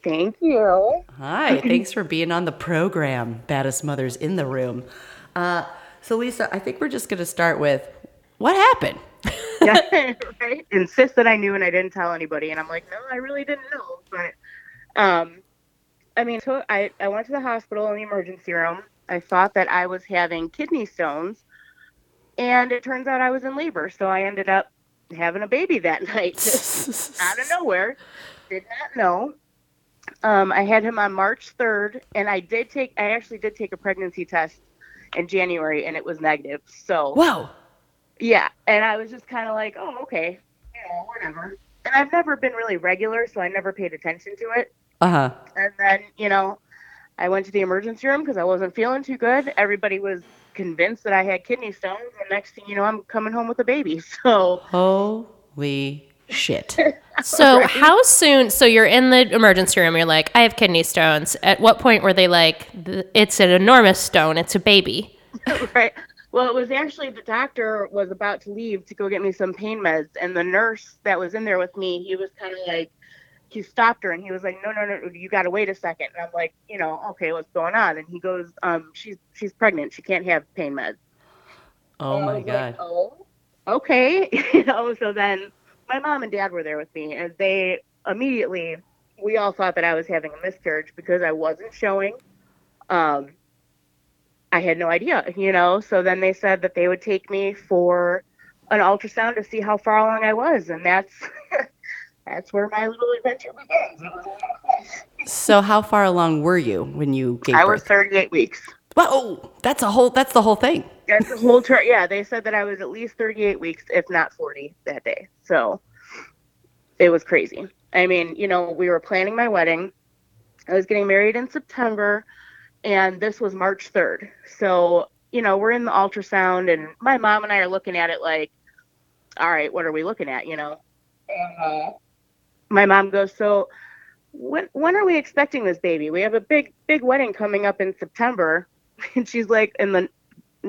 Thank you. Hi, thanks for being on the program, Baddest Mothers in the Room. Uh, so, Lisa, I think we're just going to start with what happened? Yeah, right? Insist that I knew and I didn't tell anybody. And I'm like, no, I really didn't know. But, um, I mean, so I, I went to the hospital in the emergency room. I thought that I was having kidney stones. And it turns out I was in labor. So I ended up having a baby that night out of nowhere. Did not know. Um, I had him on March 3rd. And I did take, I actually did take a pregnancy test in January and it was negative. So, Whoa. Yeah, and I was just kind of like, oh, okay, you know, whatever. And I've never been really regular, so I never paid attention to it. Uh huh. And then, you know, I went to the emergency room because I wasn't feeling too good. Everybody was convinced that I had kidney stones, and next thing you know, I'm coming home with a baby. So, Holy shit. So, how soon? So, you're in the emergency room, you're like, I have kidney stones. At what point were they like, it's an enormous stone, it's a baby? right. Well, it was actually the doctor was about to leave to go get me some pain meds, and the nurse that was in there with me, he was kind of like, he stopped her and he was like, no, no, no, you got to wait a second. And I'm like, you know, okay, what's going on? And he goes, um, she's she's pregnant, she can't have pain meds. Oh And my God. like, oh, okay. you know, so then my mom and dad were there with me, and they immediately, we all thought that I was having a miscarriage because I wasn't showing. Um, I had no idea, you know. So then they said that they would take me for an ultrasound to see how far along I was, and that's that's where my little adventure begins. It was a lot of fun. So, how far along were you when you gave I was birth? 38 weeks. Whoa, oh, that's a whole. That's the whole thing. That's the whole trip. Yeah, they said that I was at least 38 weeks, if not 40, that day. So it was crazy. I mean, you know, we were planning my wedding. I was getting married in September, and this was March 3rd. So, you know, we're in the ultrasound, and my mom and I are looking at it like, all right, what are we looking at, you know? And uh, my mom goes, so when when are we expecting this baby? We have a big big wedding coming up in September. And she's like, and the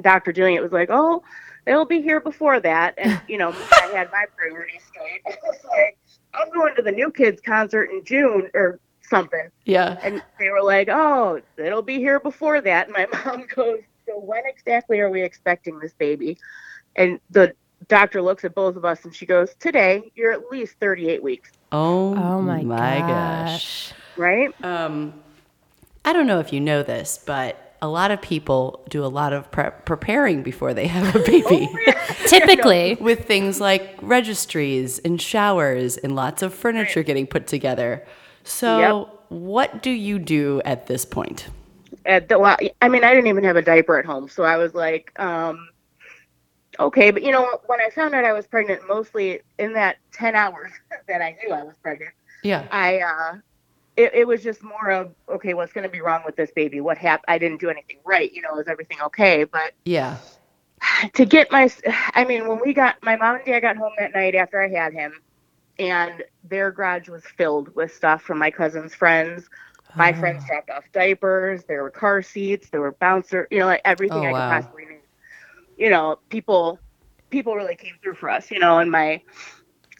doctor doing it was like, oh, they'll be here before that. And you know, I had my priorities straight. I was like, I'm going to the New Kids concert in June or something. Yeah. And they were like, oh, it'll be here before that. And my mom goes, so when exactly are we expecting this baby? And the doctor looks at both of us and she goes, today, you're at least 38 weeks, Oh, Oh my, gosh. gosh. right? Um, I don't know if you know this, but a lot of people do a lot of pre- preparing before they have a baby. Typically, With things like registries and showers and lots of furniture getting put together. So, Yep. what do you do at this point? at the well, I mean, I didn't even have a diaper at home, so I was like, um, okay. But you know, when I found out I was pregnant, mostly in that ten hours that I knew I was pregnant, Yeah. I uh, it, it was just more of okay, what's going to be wrong with this baby? What happened? I didn't do anything right. You know, is everything okay? But Yeah. to get my, I mean, when we got my mom and dad got home that night after I had him, and their garage was filled with stuff from my cousin's friends. My friends dropped off diapers. There were car seats. There were bouncer. You know, like everything Oh, I wow. could possibly need. You know, people, people really came through for us. You know, and my,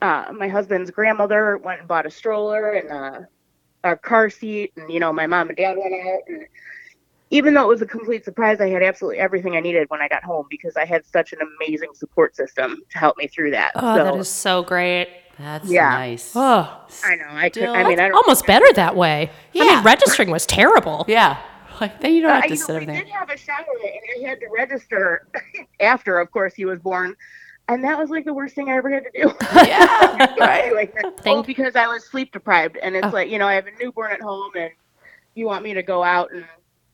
uh, my husband's grandmother went and bought a stroller and uh, a car seat, and you know, my mom and dad went out. And even though it was a complete surprise, I had absolutely everything I needed when I got home because I had such an amazing support system to help me through that. oh, so, that is so great. That's Yeah. nice. Oh, I know. I could. I mean, I don't. almost better that way. I mean, registering was terrible. Yeah. Like, then you don't have Uh, to you know, sit we over there. did have a shower, and I had to register after, of course, he was born, and that was like the worst thing I ever had to do. Yeah. right. like, oh, Thank- because I was sleep deprived, and it's Oh. like you know I have a newborn at home, and you want me to go out and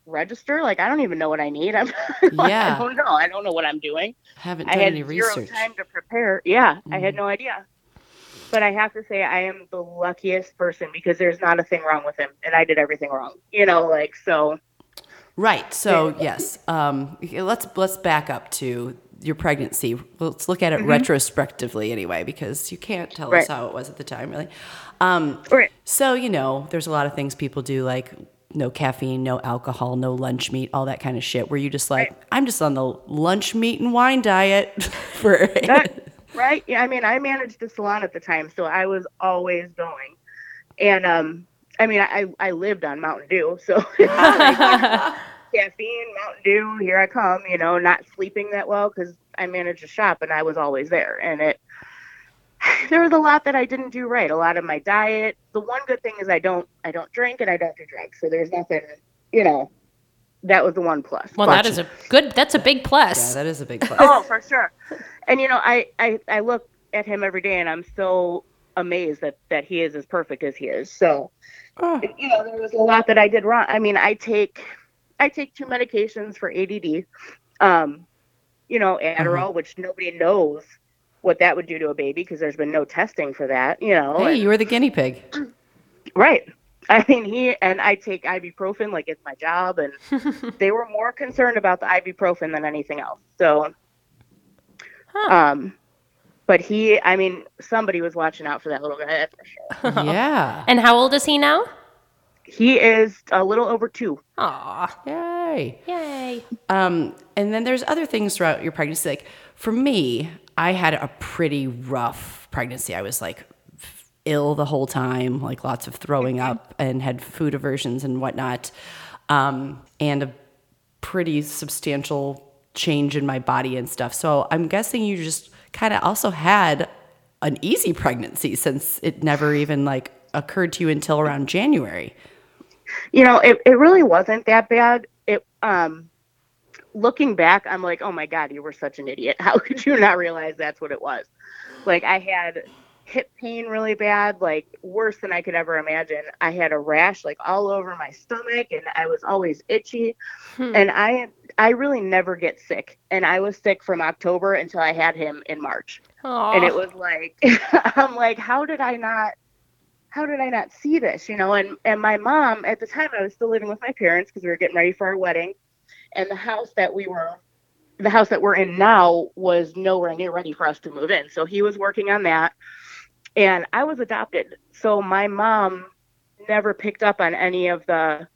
register? Like, I don't even know what I need. I'm, Yeah. I don't know. I don't know what I'm doing. I haven't I done had any zero research. time to prepare. Yeah, I Mm-hmm. had no idea. But I have to say, I am the luckiest person because there's not a thing wrong with him, and I did everything wrong. You know, like so. Right. So yes, um, let's let's back up to your pregnancy. Let's look at it retrospectively anyway, because you can't tell us Mm-hmm. How it was at the time, really. Um, Right. so you know, there's a lot of things people do, like no caffeine, no alcohol, no lunch meat, all that kind of shit. Where you just like, I'm just on the lunch meat and wine diet for. That, right? Yeah, I mean, I managed a salon at the time, so I was always going. And um, I mean, I I lived on Mountain Dew, so caffeine, Mountain Dew, here I come. You know, not sleeping that well because I managed a shop and I was always there, and it. There was a lot that I didn't do right. A lot of my diet. The one good thing is I don't I don't drink and I don't do drugs, so there's nothing. You know, that was the one plus. Well, that is a good. That's a big plus. yeah, that is a big plus. oh, for sure. And you know, I, I I look at him every day, and I'm so amazed that that he is as perfect as he is. So, Oh. you know, there was a lot that I did wrong. I mean, I take I take two medications for ADD. Um, you know, Adderall, which nobody knows what that would do to a baby because there's been no testing for that. You know, Hey, and- you were the guinea pig. Right. I mean, he and I take ibuprofen like it's my job, and they were more concerned about the ibuprofen than anything else. So, um, but he, I mean, somebody was watching out for that little guy, for sure. yeah. And how old is he now? He is a little over two. Aw, Yay. yay! Um, and then there's other things throughout your pregnancy. Like for me, I had a pretty rough pregnancy. I was like f- ill the whole time, like lots of throwing up, and had food aversions and whatnot, um, and a pretty substantial change in my body and stuff. So I'm guessing you just kind of also had an easy pregnancy since it never even like occurred to you until around January. You know, it, it really wasn't that bad. It, um, looking back, I'm like, oh my God, you were such an idiot. How could you not realize that's what it was? Like, I had hip pain really bad, like worse than I could ever imagine. I had a rash like all over my stomach and I was always itchy. Hmm. And I I really never get sick. And I was sick from October until I had him in March. Aw. And it was like I'm like, how did I not how did I not see this? You know, and and my mom at the time I was still living with my parents because we were getting ready for our wedding. And the house that we were the house that we're in now was nowhere near ready for us to move in. So he was working on that. And I was adopted. So my mom never picked up on any of the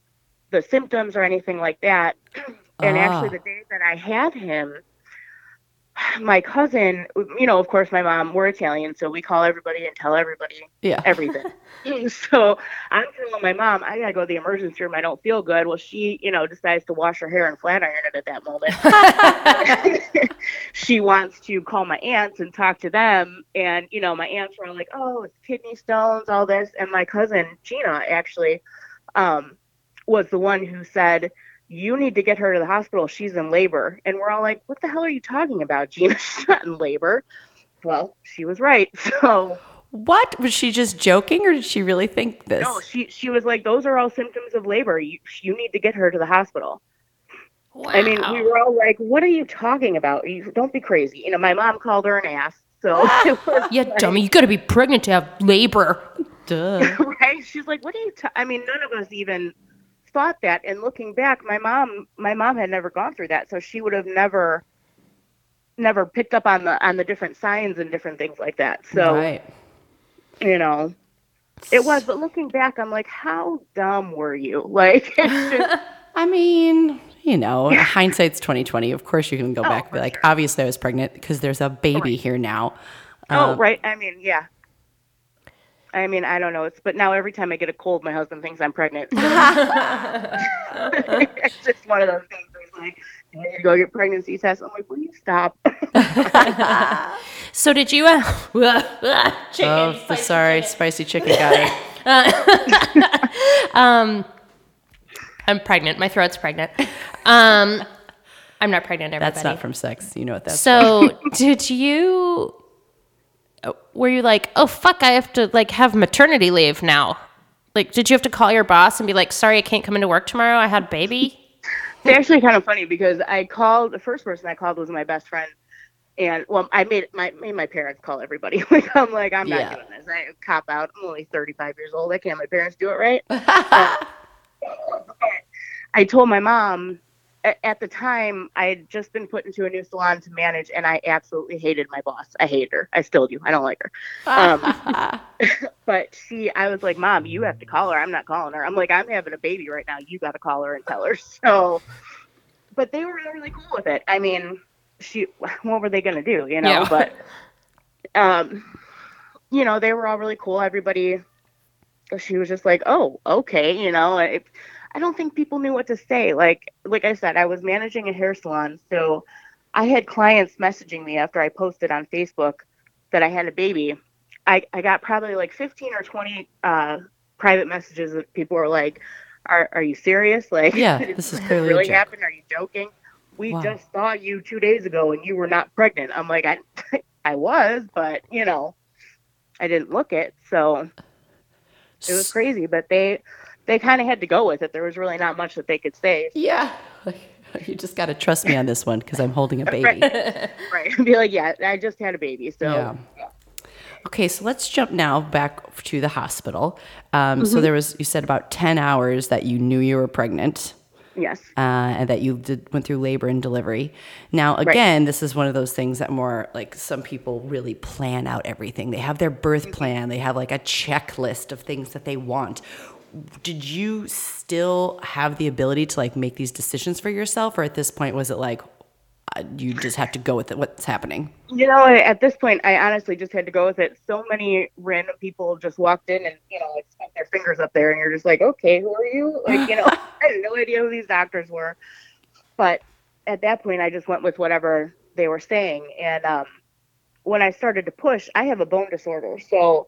the symptoms or anything like that. And Ah. actually the day that I had him, my cousin, you know, of course my mom, we're Italian, so we call everybody and tell everybody Yeah. everything. so I'm telling my mom, I gotta go to the emergency room. I don't feel good. Well, she, you know, decides to wash her hair and flat iron it at that moment. she wants to call my aunts and talk to them. And, you know, my aunts were all like, oh, it's kidney stones, all this. And my cousin, Gina, actually, um, was the one who said, you need to get her to the hospital. She's in labor. And we're all like, what the hell are you talking about, Gina? She's not in labor. Well, she was right. So, What? Was she just joking or did she really think this? no, she she was like, those are all symptoms of labor. You you need to get her to the hospital. I mean, we were all like, what are you talking about? You don't be crazy. You know, my mom called her an ass. So Yeah, like- dummy, you gotta be pregnant to have labor. Duh. right? She's like, what are you? ta-" I mean, none of us even thought that. And looking back, my mom, my mom had never gone through that, so she would have never, never picked up on the on the different signs and different things like that. So right. you know, it was. But looking back, I'm like, how dumb were you? Like, just, I mean, you know, hindsight's twenty twenty. Of course, you can go oh, back and be like, sure. obviously, I was pregnant because there's a baby here now. oh, um, right. I mean, yeah. I mean, I don't know. It's but now every time I get a cold, my husband thinks I'm pregnant. it's just one of those things. Where he's like, "You need to go get pregnancy tests." I'm like, "Will you stop?" So did you? Uh, chicken, Oh, spicy sorry, chicken. spicy chicken got it. I'm pregnant. My throat's pregnant. Um, I'm not pregnant. Everybody. That's not from sex. You know what that's. So did you? Were you like, oh fuck, I have to like have maternity leave now? Like, did you have to call your boss and be like, "Sorry, I can't come into work tomorrow. I had a baby." It's actually kind of funny because I called the first person I called was my best friend, and well, I made my made my parents call everybody. like I'm like I'm not Yeah. doing this. I cop out. I'm only 35 years old. I can't. My parents do it right. Uh, I told my mom at the time I had just been put into a new salon to manage, and I absolutely hated my boss. I hate her. I still do. I don't like her. Um, but she, I was like, Mom, you have to call her. I'm not calling her. I'm like, I'm having a baby right now. You got to call her and tell her. So, but they were really cool with it. I mean, she, what were they going to do, you know? Yeah. But, um, you know, they were all really cool. Everybody, she was just like, oh, okay, you know, it, I don't think people knew what to say. Like, like I said, I was managing a hair salon, so I had clients messaging me after I posted on Facebook that I had a baby. I, I got probably like 15 or 20 uh, private messages that people were like, "Are are you serious? Like, Yeah, this is clearly really happened? Are you joking? We Wow. just saw you two days ago and you were not pregnant." I'm like, "I I was, but you know, I didn't look it." So it was crazy, but they they kind of had to go with it. There was really not much that they could say. Yeah. You just got to trust me on this one because I'm holding a baby. Right. right. Be like, yeah, I just had a baby. So Yeah. Okay, so let's jump now back to the hospital. Um, So there was, you said about 10 hours that you knew you were pregnant. yes. uh, and that you did, went through labor and delivery. Now, again, this is one of those things that more like some people really plan out everything. They have their birth plan, they have like a checklist of things that they want. Did you still have the ability to like make these decisions for yourself, or at this point was it like uh, you just have to go with it, what's happening? You know, at this point, I honestly just had to go with it. So many random people just walked in and, you know, like stuck their fingers up there, and you're just like, okay, who are you? Like, you know, I had no idea who these doctors were. But at that point, I just went with whatever they were saying. And um, when I started to push, I have a bone disorder. So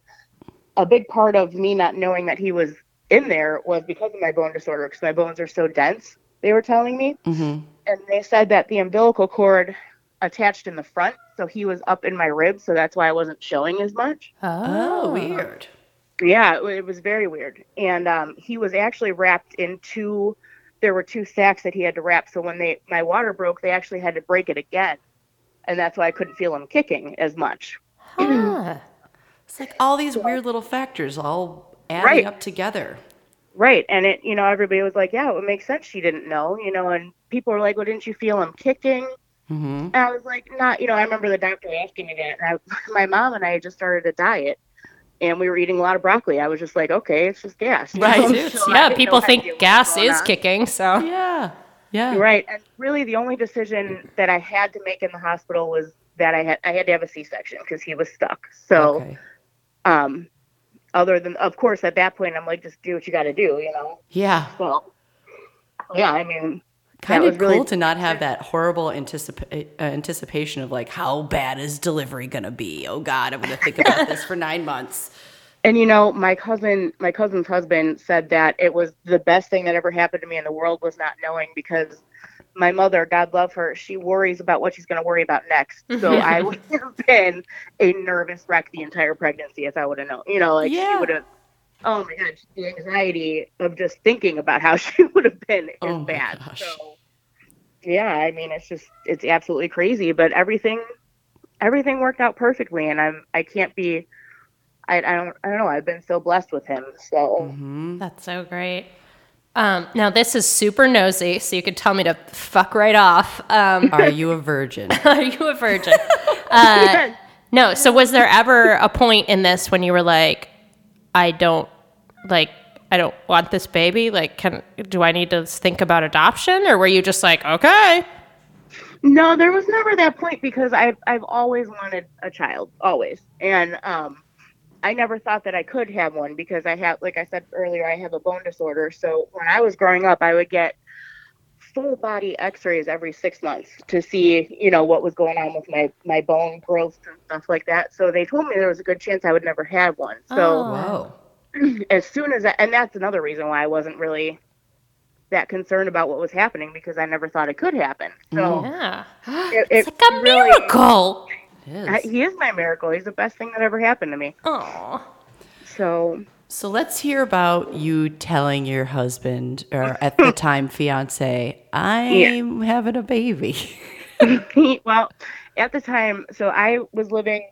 a big part of me not knowing that he was in there was because of my bone disorder, because my bones are so dense, they were telling me. Mm-hmm. and they said that the umbilical cord attached in the front, so he was up in my ribs, so that's why I wasn't showing as much. Oh, weird. Yeah, it, it was very weird. And um, he was actually wrapped in two. There were two sacks that he had to wrap. So when they my water broke, they actually had to break it again, and that's why I couldn't feel him kicking as much. Huh. It's like all these weird little factors all adding Right. up together. Right, and it, you know, everybody was like, "Yeah, it would make sense." She didn't know, you know, and people were like, "Well, didn't you feel him kicking?" Mm-hmm. And I was like, not, you know, I remember the doctor asking me that. And I, my mom and I had just started a diet and we were eating a lot of broccoli. I was just like, okay, it's just gas. you Right. know? So Yeah, people think gas is on. kicking, so Yeah. Yeah. Right. And really the only decision that I had to make in the hospital was that I had, I had to have a C-section because he was stuck. So, Okay. um, other than, of course, at that point, I'm like, just do what you got to do, you know? Yeah. So, yeah, I mean, kind of cool really- to not have that horrible anticipa- uh, anticipation of like how bad is delivery gonna be oh god i'm gonna think about this for nine months And you know, my cousin, my cousin's husband said that it was the best thing that ever happened to me in the world was not knowing because my mother, God love her, she worries about what she's going to worry about next. So I would have been a nervous wreck the entire pregnancy if I would have known. You know, like Yeah. she would have. Oh my God, the anxiety of just thinking about how she would have been is Oh bad. gosh. So yeah, I mean, it's just it's absolutely crazy, but everything everything worked out perfectly, and I'm I can't be. I, I don't I don't know. I've been so blessed with him. So mm-hmm. that's so great. Um, now this is super nosy, so you could tell me to fuck right off. Um, are you a virgin are you a virgin? Uh, no. So was there ever a point in this when you were like, I don't like, I don't want this baby. Like, can do I need to think about adoption, or were you just like, okay? no, there was never that point because I've I've always wanted a child, always, and um, I never thought that I could have one because I have, like I said earlier, I have a bone disorder. So when I was growing up, I would get full body X-rays every six months to see, you know, what was going on with my my bone growth and stuff like that. So they told me there was a good chance I would never have one. So. Oh. whoa as soon as I, and that's another reason why I wasn't really that concerned about what was happening because I never thought it could happen. So Yeah, it, it's it like a really, miracle. It is. I, he is my miracle. He's the best thing that ever happened to me. Oh, So So let's hear about you telling your husband, or at the time fiance, I'm having a baby. Well, at the time, so I was living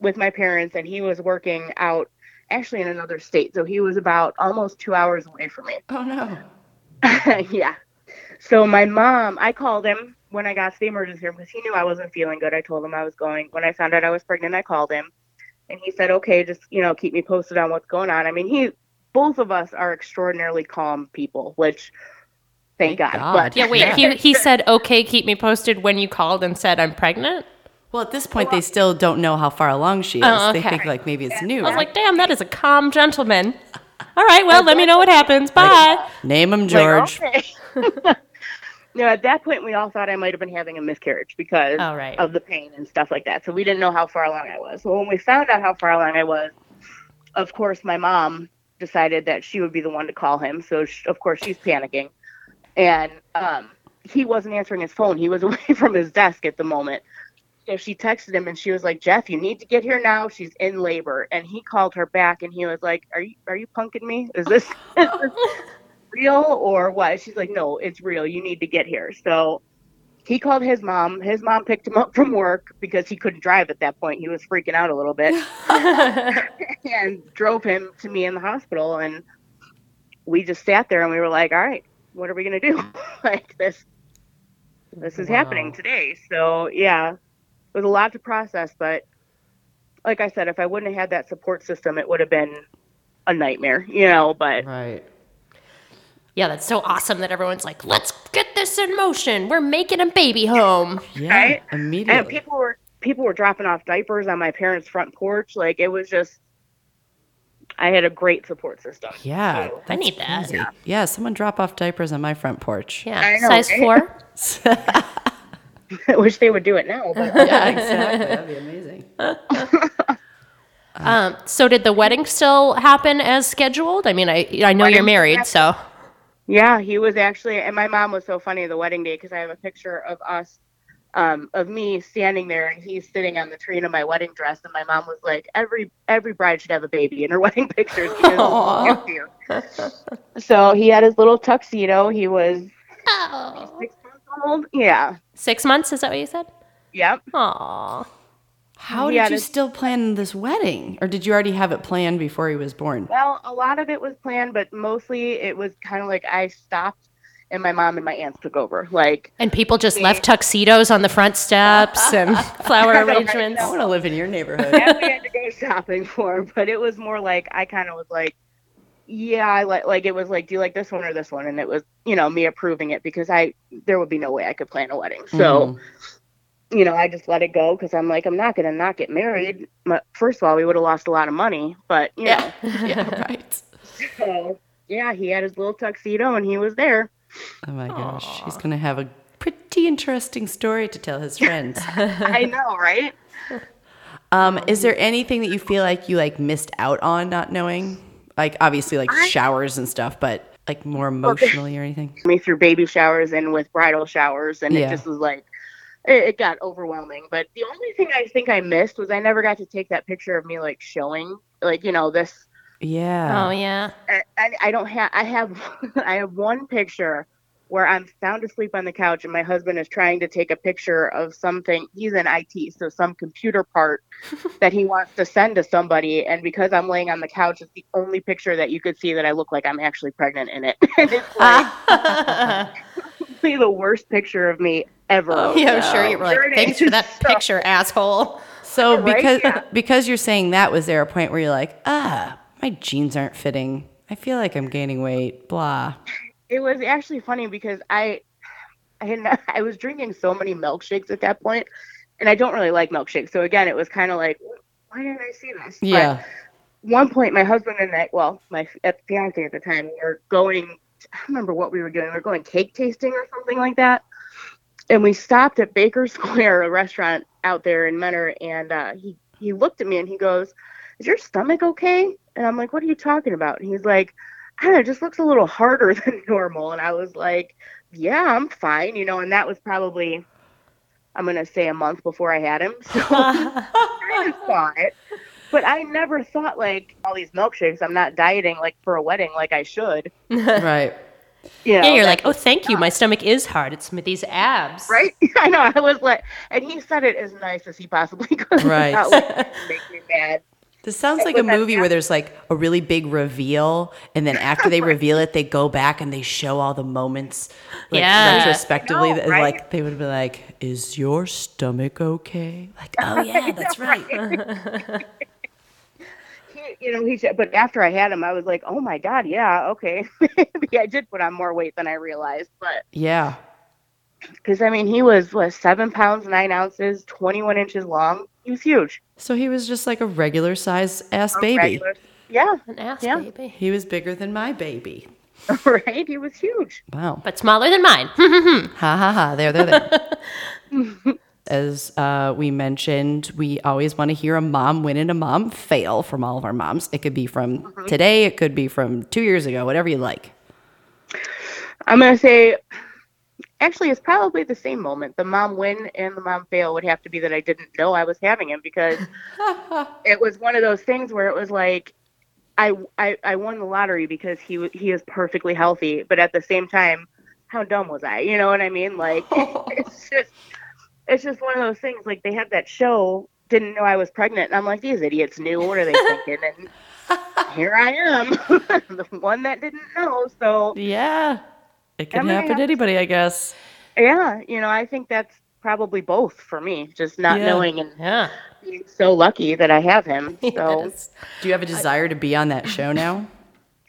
with my parents and he was working out actually in another state. So he was about almost two hours away from me. Oh no. yeah. So my mom, I called him when I got to the emergency room because he knew I wasn't feeling good. I told him I was going. When I found out I was pregnant, I called him and he said, okay, just, you know, keep me posted on what's going on. I mean, he, both of us are extraordinarily calm people, which thank, Thank God. God. But Yeah, wait. He he said, "Okay, keep me posted." When you called and said I'm pregnant, Well, at this point, they still don't know how far along she is. Oh, They think like maybe it's new. I was like, "Damn, that is a calm gentleman." All right, well, let me know what happens. Bye. Name him Like, George. okay. no, at that point, we all thought I might have been having a miscarriage because All right. of the pain and stuff like that. So we didn't know how far along I was. So when we found out how far along I was, of course, my mom decided that she would be the one to call him. So sh of course she's panicking, and um, he wasn't answering his phone. He was away from his desk at the moment. So she texted him and she was like, "Jeff, you need to get here now. She's in labor." And he called her back and he was like, "Are you are you punking me? Is this real or what?" She's like, "No, it's real. You need to get here." So he called his mom. His mom picked him up from work because he couldn't drive at that point. He was freaking out a little bit and drove him to me in the hospital. And we just sat there and we were like, all right, what are we going to do? like this, this is happening today. So yeah, it was a lot to process, but like I said, if I wouldn't have had that support system, it would have been a nightmare, you know, but Right. Yeah, that's so awesome that everyone's like, "Let's get this in motion. We're making a baby home." Yeah. Right? Immediately. and people were, people were dropping off diapers on my parents' front porch. Like it was just, I had a great support system. yeah. So- that's need that. crazy. Yeah. Someone drop off diapers on my front porch. Yeah, I know, size right? four. I wish they would do it now, but yeah, exactly. That'd be amazing. Um, so did the wedding still happen as scheduled? I mean, I I know you're Wedding married, so Yeah, he was actually, and my mom was so funny the wedding day because I have a picture of us, um, of me standing there and he's sitting on the train of my wedding dress, and my mom was like, "Every every bride should have a baby in her wedding pictures." because so he had his little tuxedo. He was six months old. Yeah. six months. Is that what you said? Yep. Aw. How Yeah, did you still plan this wedding? Or did you already have it planned before he was born? Well, a lot of it was planned, but mostly it was kind of like I stopped, and my mom and my aunts took over. Like And people just left tuxedos on the front steps and flower I know, right? arrangements. I want to live in your neighborhood. that we had to go shopping for, but it was more like I kind of was like, yeah, I like like it was like, do you like this one or this one? And it was you know me approving it because I there would be no way I could plan a wedding. So mm-hmm. You know I just let it go because I'm like I'm not gonna not get married. My, first of all, we would have lost a lot of money, but you yeah. know, yeah, right. so yeah, he had his little tuxedo and he was there. Oh my gosh. He's going to have a pretty interesting story to tell his friends. I know, right? Um, is there anything that you feel like you like missed out on not knowing? Like obviously like showers and stuff, but like more emotionally or anything? me through baby showers and with bridal showers and Yeah. it just was like it, it got overwhelming but the only thing i think i missed was i never got to take that picture of me like showing like you know this Yeah. Oh yeah. I, I, I don't have i have i have one picture where i'm sound asleep on the couch and my husband is trying to take a picture of something he's in it so some computer part that he wants to send to somebody and because i'm laying on the couch it's the only picture that you could see that i look like i'm actually pregnant in it and it's like probably the worst picture of me ever. yeah, I'm sure you were like, thanks for that picture, asshole. So Right? because Yeah. because you're saying that, was there a point where you're like, ah, my jeans aren't fitting. I feel like I'm gaining weight. Blah. It was actually funny because I, I had I was drinking so many milkshakes at that point, and I don't really like milkshakes. So again, it was kind of like, why didn't I see this? But Yeah. one point, my husband and I, well, my f- fiance at the time, we were going. I don't remember what we were doing. We were going cake tasting or something like that. And we stopped at Baker Square, a restaurant out there in Menor, and uh, he he looked at me and he goes, "Is your stomach okay?" And I'm like, "What are you talking about?" And he's like, "I don't know, it just looks a little harder than normal." And I was like, "Yeah, I'm fine," you know. And that was probably, I'm gonna say, a month before I had him. So I saw it. but I never thought like all these milkshakes. I'm not dieting like for a wedding like I should. right. You know, Yeah, you're like, oh, thank you. My stomach is hard. It's these abs. right? I know. I was like, and he said it as nice as he possibly could. Right. Not like make me mad. This sounds like a movie where there's like a really big reveal, and then after they reveal it, they go back and they show all the moments, like Yeah. retrospectively. I know, right? Like they would be like, "Is your stomach okay?" Like, oh yeah, that's right. He, you know, he said, but after I had him, I was like, oh my god, yeah, okay. Maybe I did put on more weight than I realized, but Yeah. because I mean, he was what seven pounds nine ounces, twenty one inches long. He was huge. So he was just like a regular size ass baby. Regular- Yeah, An ass Yeah. baby. He was bigger than my baby. right. He was huge. Wow. But smaller than mine. Ha ha ha. There, there, there. As uh, we mentioned, we always want to hear a mom win and a mom fail from all of our moms. It could be from today, it could be from two years ago, whatever you like. I'm gonna say, actually, it's probably the same moment. The mom win and the mom fail would have to be that I didn't know I was having him because it was one of those things where it was like, I, I I won the lottery because he he is perfectly healthy, but at the same time, how dumb was I? You know what I mean? Like it's just it's just one of those things. Like they had that show, didn't know I was pregnant, and I'm like, these idiots knew. What are they thinking? And here I am, the one that didn't know. So Yeah. It can I'm happen to anybody, I guess. yeah, you know, I think that's probably both for me, just not Yeah. knowing and yeah. being so lucky that I have him. So Yes. Do you have a desire to be on that show now?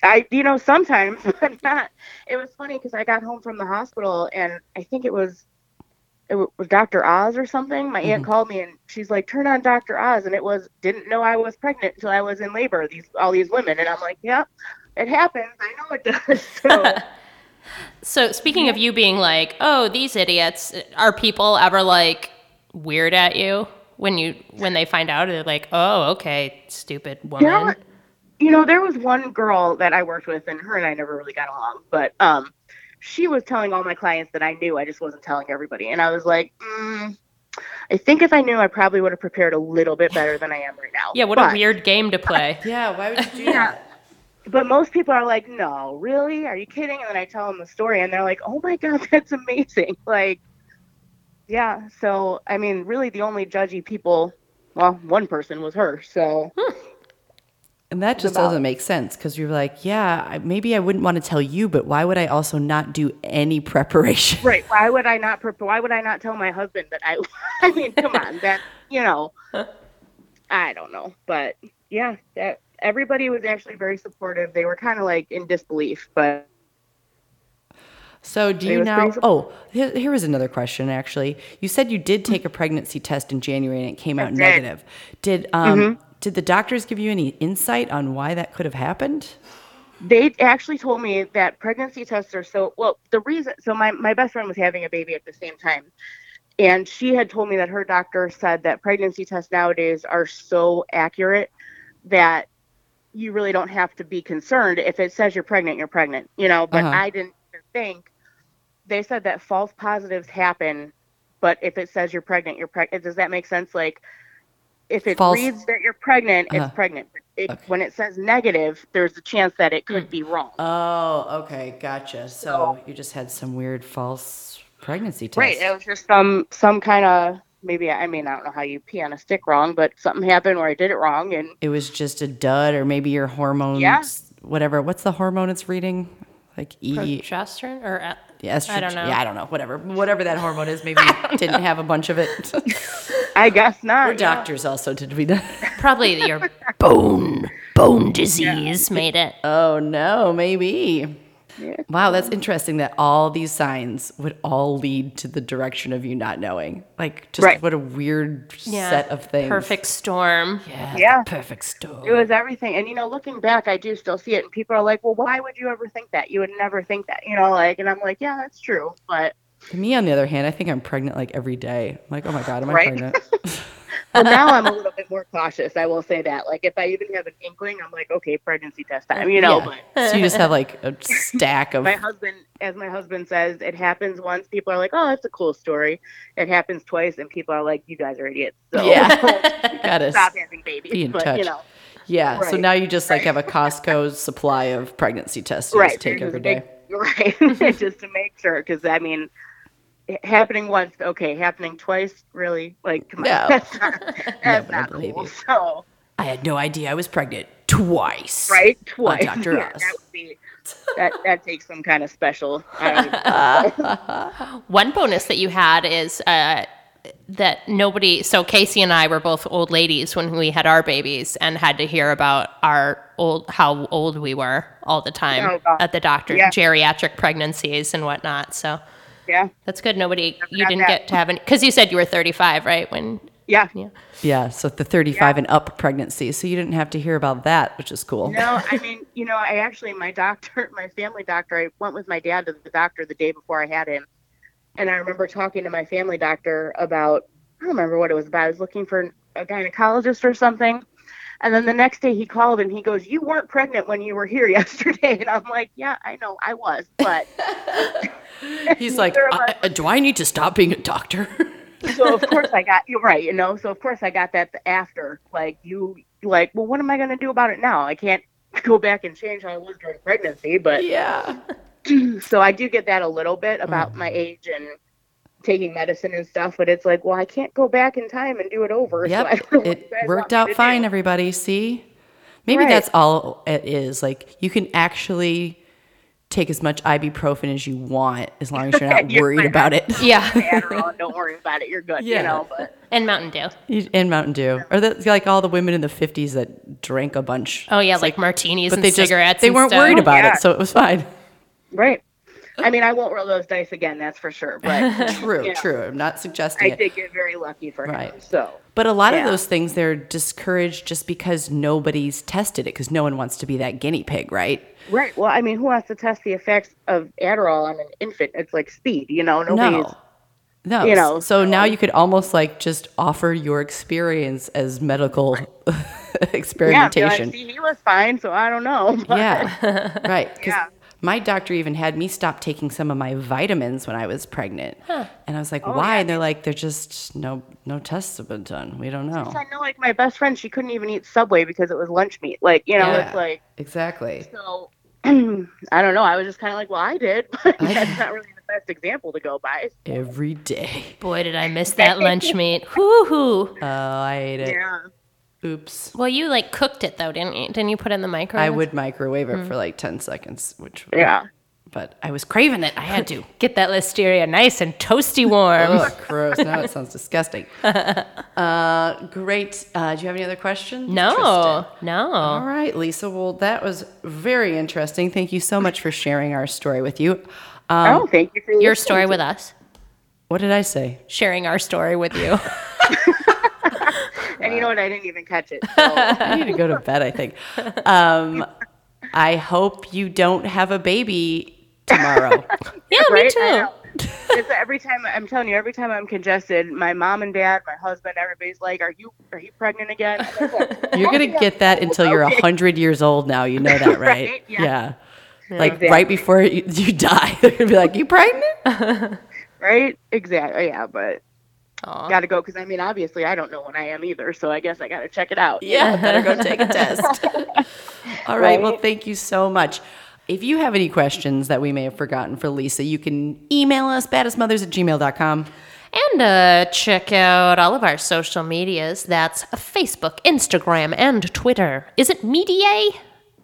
I, you know, sometimes, but not. It was funny because I got home from the hospital and I think it was, it was Dr. Oz or something. My aunt called me and she's like, "Turn on Dr. Oz," and it was didn't know I was pregnant until I was in labor. These all these women, and I'm like, "Yeah, it happens. I know it does." So So speaking of you being like, oh, these idiots, are people ever like weird at you when you when they find out? They're like, oh, okay, stupid woman. Yeah. you know, there was one girl that I worked with, and her and I never really got along. But um, she was telling all my clients that I knew. I just wasn't telling everybody, and I was like, mm, I think if I knew, I probably would have prepared a little bit better than I am right now. Yeah, what but, a weird game to play. Yeah, why would you do Yeah. But most people are like, no, really? Are you kidding? And then I tell them the story, and they're like, oh my god, that's amazing. Like, yeah. So I mean, really, the only judgy people. Well, one person was her. So And that just about- doesn't make sense because you're like, yeah, maybe I wouldn't want to tell you, but why would I also not do any preparation? Right. Why would I not? prep- Why would I not tell my husband that I? I mean, come on. That you know. I don't know, but yeah, that everybody was actually very supportive. They were kind of like in disbelief, but So do you was now? Oh, here, here is another question. Actually, you said you did take a pregnancy test in January and it came out negative. Did um Mm-hmm. Did the doctors give you any insight on why that could have happened? they actually told me that pregnancy tests are so well. The reason, so my my best friend was having a baby at the same time, and she had told me that her doctor said that pregnancy tests nowadays are so accurate that you really don't have to be concerned if it says you're pregnant, you're pregnant, you know. But Uh-huh. I didn't think they said that false positives happen, but if it says you're pregnant, you're pregnant. Does that make sense? Like, if it False- reads that you're pregnant, Uh-huh. it's pregnant. But it, Okay. when it says negative, there's a chance that it could be wrong. Oh, okay, gotcha. So you just had some weird false pregnancy test. Right. It was just some some kind of maybe I mean I don't know how you pee on a stick wrong, but something happened where I did it wrong, and It was just a dud, or maybe your hormones, Yeah. whatever. What's the hormone it's reading? Like E. Progesterone or uh, Yes, I don't know. Yeah, I don't know. Whatever, whatever that hormone is. Maybe you didn't have a bunch of it. I guess not. We're yeah. doctors, also. Did we? Not? probably your bone bone disease made it. Oh no, maybe. Yeah. Wow, that's interesting that all these signs would all lead to the direction of you not knowing. Like, just Right. what a weird Yeah. set of things. Perfect storm. Yeah. Yeah. Perfect storm. It was everything, and you know, looking back, I do still see it, and people are like, "Well, why would you ever think that? You would never think that." You know, like, and I'm like, "Yeah, that's true," but Me, on the other hand, I think I'm pregnant like every day. I'm like, oh my god, am I Right. pregnant? well, now I'm a little bit more cautious. I will say that. Like, if I even have an inkling, I'm like, "Okay, pregnancy test time," you know. Yeah. But so you just have like a stack of. my husband, as my husband says, it happens once. People are like, "Oh, that's a cool story." It happens twice, and people are like, "You guys are idiots." So Yeah. Gotta stop having babies, Be in but touch. you know, Yeah. So now you just like have a Costco supply of pregnancy tests you right? just take every. Right, just to make sure, because I mean, happening once, okay, happening twice, really? Like, come on, No. that's not, that's I not cool. you. So, I had no idea I was pregnant twice. right, twice. Dr. Yeah, Oz. that would be that. That takes some kind of special. One bonus that you had is uh, that nobody. So Casey and I were both old ladies when we had our babies, and had to hear about our old how old we were all the time Oh, at the doctor, Yeah. geriatric pregnancies and whatnot. So yeah, that's good. Nobody, you didn't that. get to have any because you said you were 35, right? When yeah. yeah. Yeah. So the 35 and up pregnancy. So you didn't have to hear about that, which is cool. No, I mean, you know, I actually, my doctor, my family doctor, I went with my dad to the doctor the day before I had him. And I remember talking to my family doctor about, I don't remember what it was about. I was looking for a gynecologist or something. And then the next day he called and he goes, You weren't pregnant when you were here yesterday. And I'm like, Yeah, I know, I was. But He's like, "I- I- do I need to stop being a doctor? so of course I got you're right, you know. So of course I got that after. Like you like, well what am I gonna do about it now? I can't go back and change how I was during pregnancy, but yeah. so I do get that a little bit about Mm. my age and taking medicine and stuff, but it's like, well, I can't go back in time and do it over. Yep. don't know what It worked out fine, do. everybody. See? Maybe Right. that's all it is. Like, you can actually take as much ibuprofen as you want as long as you're not You're worried fine. about it. Yeah, Adderall, don't worry about it. You're good. Yeah. You know, but and Mountain Dew. You- And Mountain Dew. Or that's like all the women in the 50s that drank a bunch. Oh yeah, like, martinis But and they just, cigarettes. they and weren't stuff. worried oh, about Yeah. it, so it was fine. right. I mean, I won't roll those dice again. That's for sure. But True, Yeah. true. I'm not suggesting I it. did get very lucky for him. Right. So But a lot of those things, they're discouraged just because nobody's tested it, because no one wants to be that guinea pig, right? right. Well, I mean, who wants to test the effects of Adderall on an infant? It's like speed. You know, nobody's. No. No. You know, so now you could almost like just offer your experience as medical experimentation. Yeah, like, see, he was fine, so I don't know. But Yeah. right. Because Yeah. My doctor even had me stop taking some of my vitamins when I was pregnant. And I was like, Oh, why? yeah. And they're like, they're just no no tests have been done. We don't know. I know, like my best friend, she couldn't even eat Subway because it was lunch meat. Like, you know, Yeah. it's like Exactly. so. I don't know. I was just kind of like, well, I did, but that's not really the best example to go by. Every day. Boy, did I miss that lunch meat. Hoo hoo. Oh, I ate it. Yeah. Oops. Well, you like cooked it though, didn't you? Didn't you put it in the microwave? I would microwave it for like 10 seconds, which Yeah. but I was craving it. I had to. get that listeria nice and toasty warm. Ugh, gross. Now it sounds disgusting. Uh, great. Uh, do you have any other questions? No, Tristan? no. All right, Lisa. Well, that was very interesting. Thank you so much for sharing our story with you. Um, oh, thank you for Your story with us, what did I say? sharing our story with you. And you know what? I didn't even catch it. So. I need to go to bed, I think. Um, I hope you don't have a baby tomorrow. yeah, right? me too. It's every time I'm telling you, every time I'm congested, my mom and dad, my husband, everybody's like, "Are you are you pregnant again?" Like, You're going to get that until you're 100 years old now. You know that, right? Right? Yeah. Like Exactly. right before you, you die. They're going to be like, You pregnant? right? Exactly. Yeah, but Aw. got to go because I mean, obviously, I don't know when I am either, so I guess I got to check it out. Yeah, better go take a test. All right. Well, thank you so much. If you have any questions that we may have forgotten for Lisa, you can email us, baddestmothers at gmail.com. And uh, check out all of our social medias. That's Facebook, Instagram, and Twitter. Is it Media?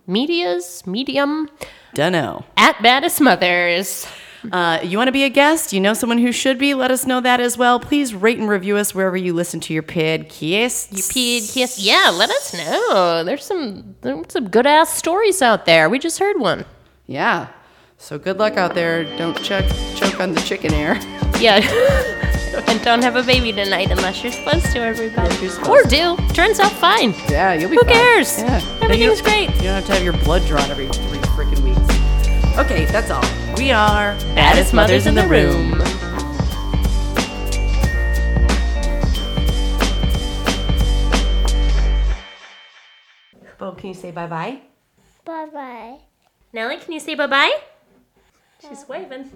Medias? Medium? Dunno. At Baddest Mothers. Uh, you want to be a guest? You know someone who should be? Let us know that as well. Please rate and review us wherever you listen to your podcasts. You peed, kiss. Yeah, let us know. There's some there's some good ass stories out there. We just heard one. Yeah. So good luck out there. Don't choke, choke on the chicken air. Yeah. and don't have a baby tonight unless you're supposed to, everybody. supposed or do. Turns out fine. Yeah, you'll be Who fine. cares? Yeah. Everything's great. You don't have to have your blood drawn every three freaking weeks. Okay, that's all. We are Baddest mothers in the room. Bo, can you say bye bye? Bye bye. Nellie, can you say bye bye? She's waving.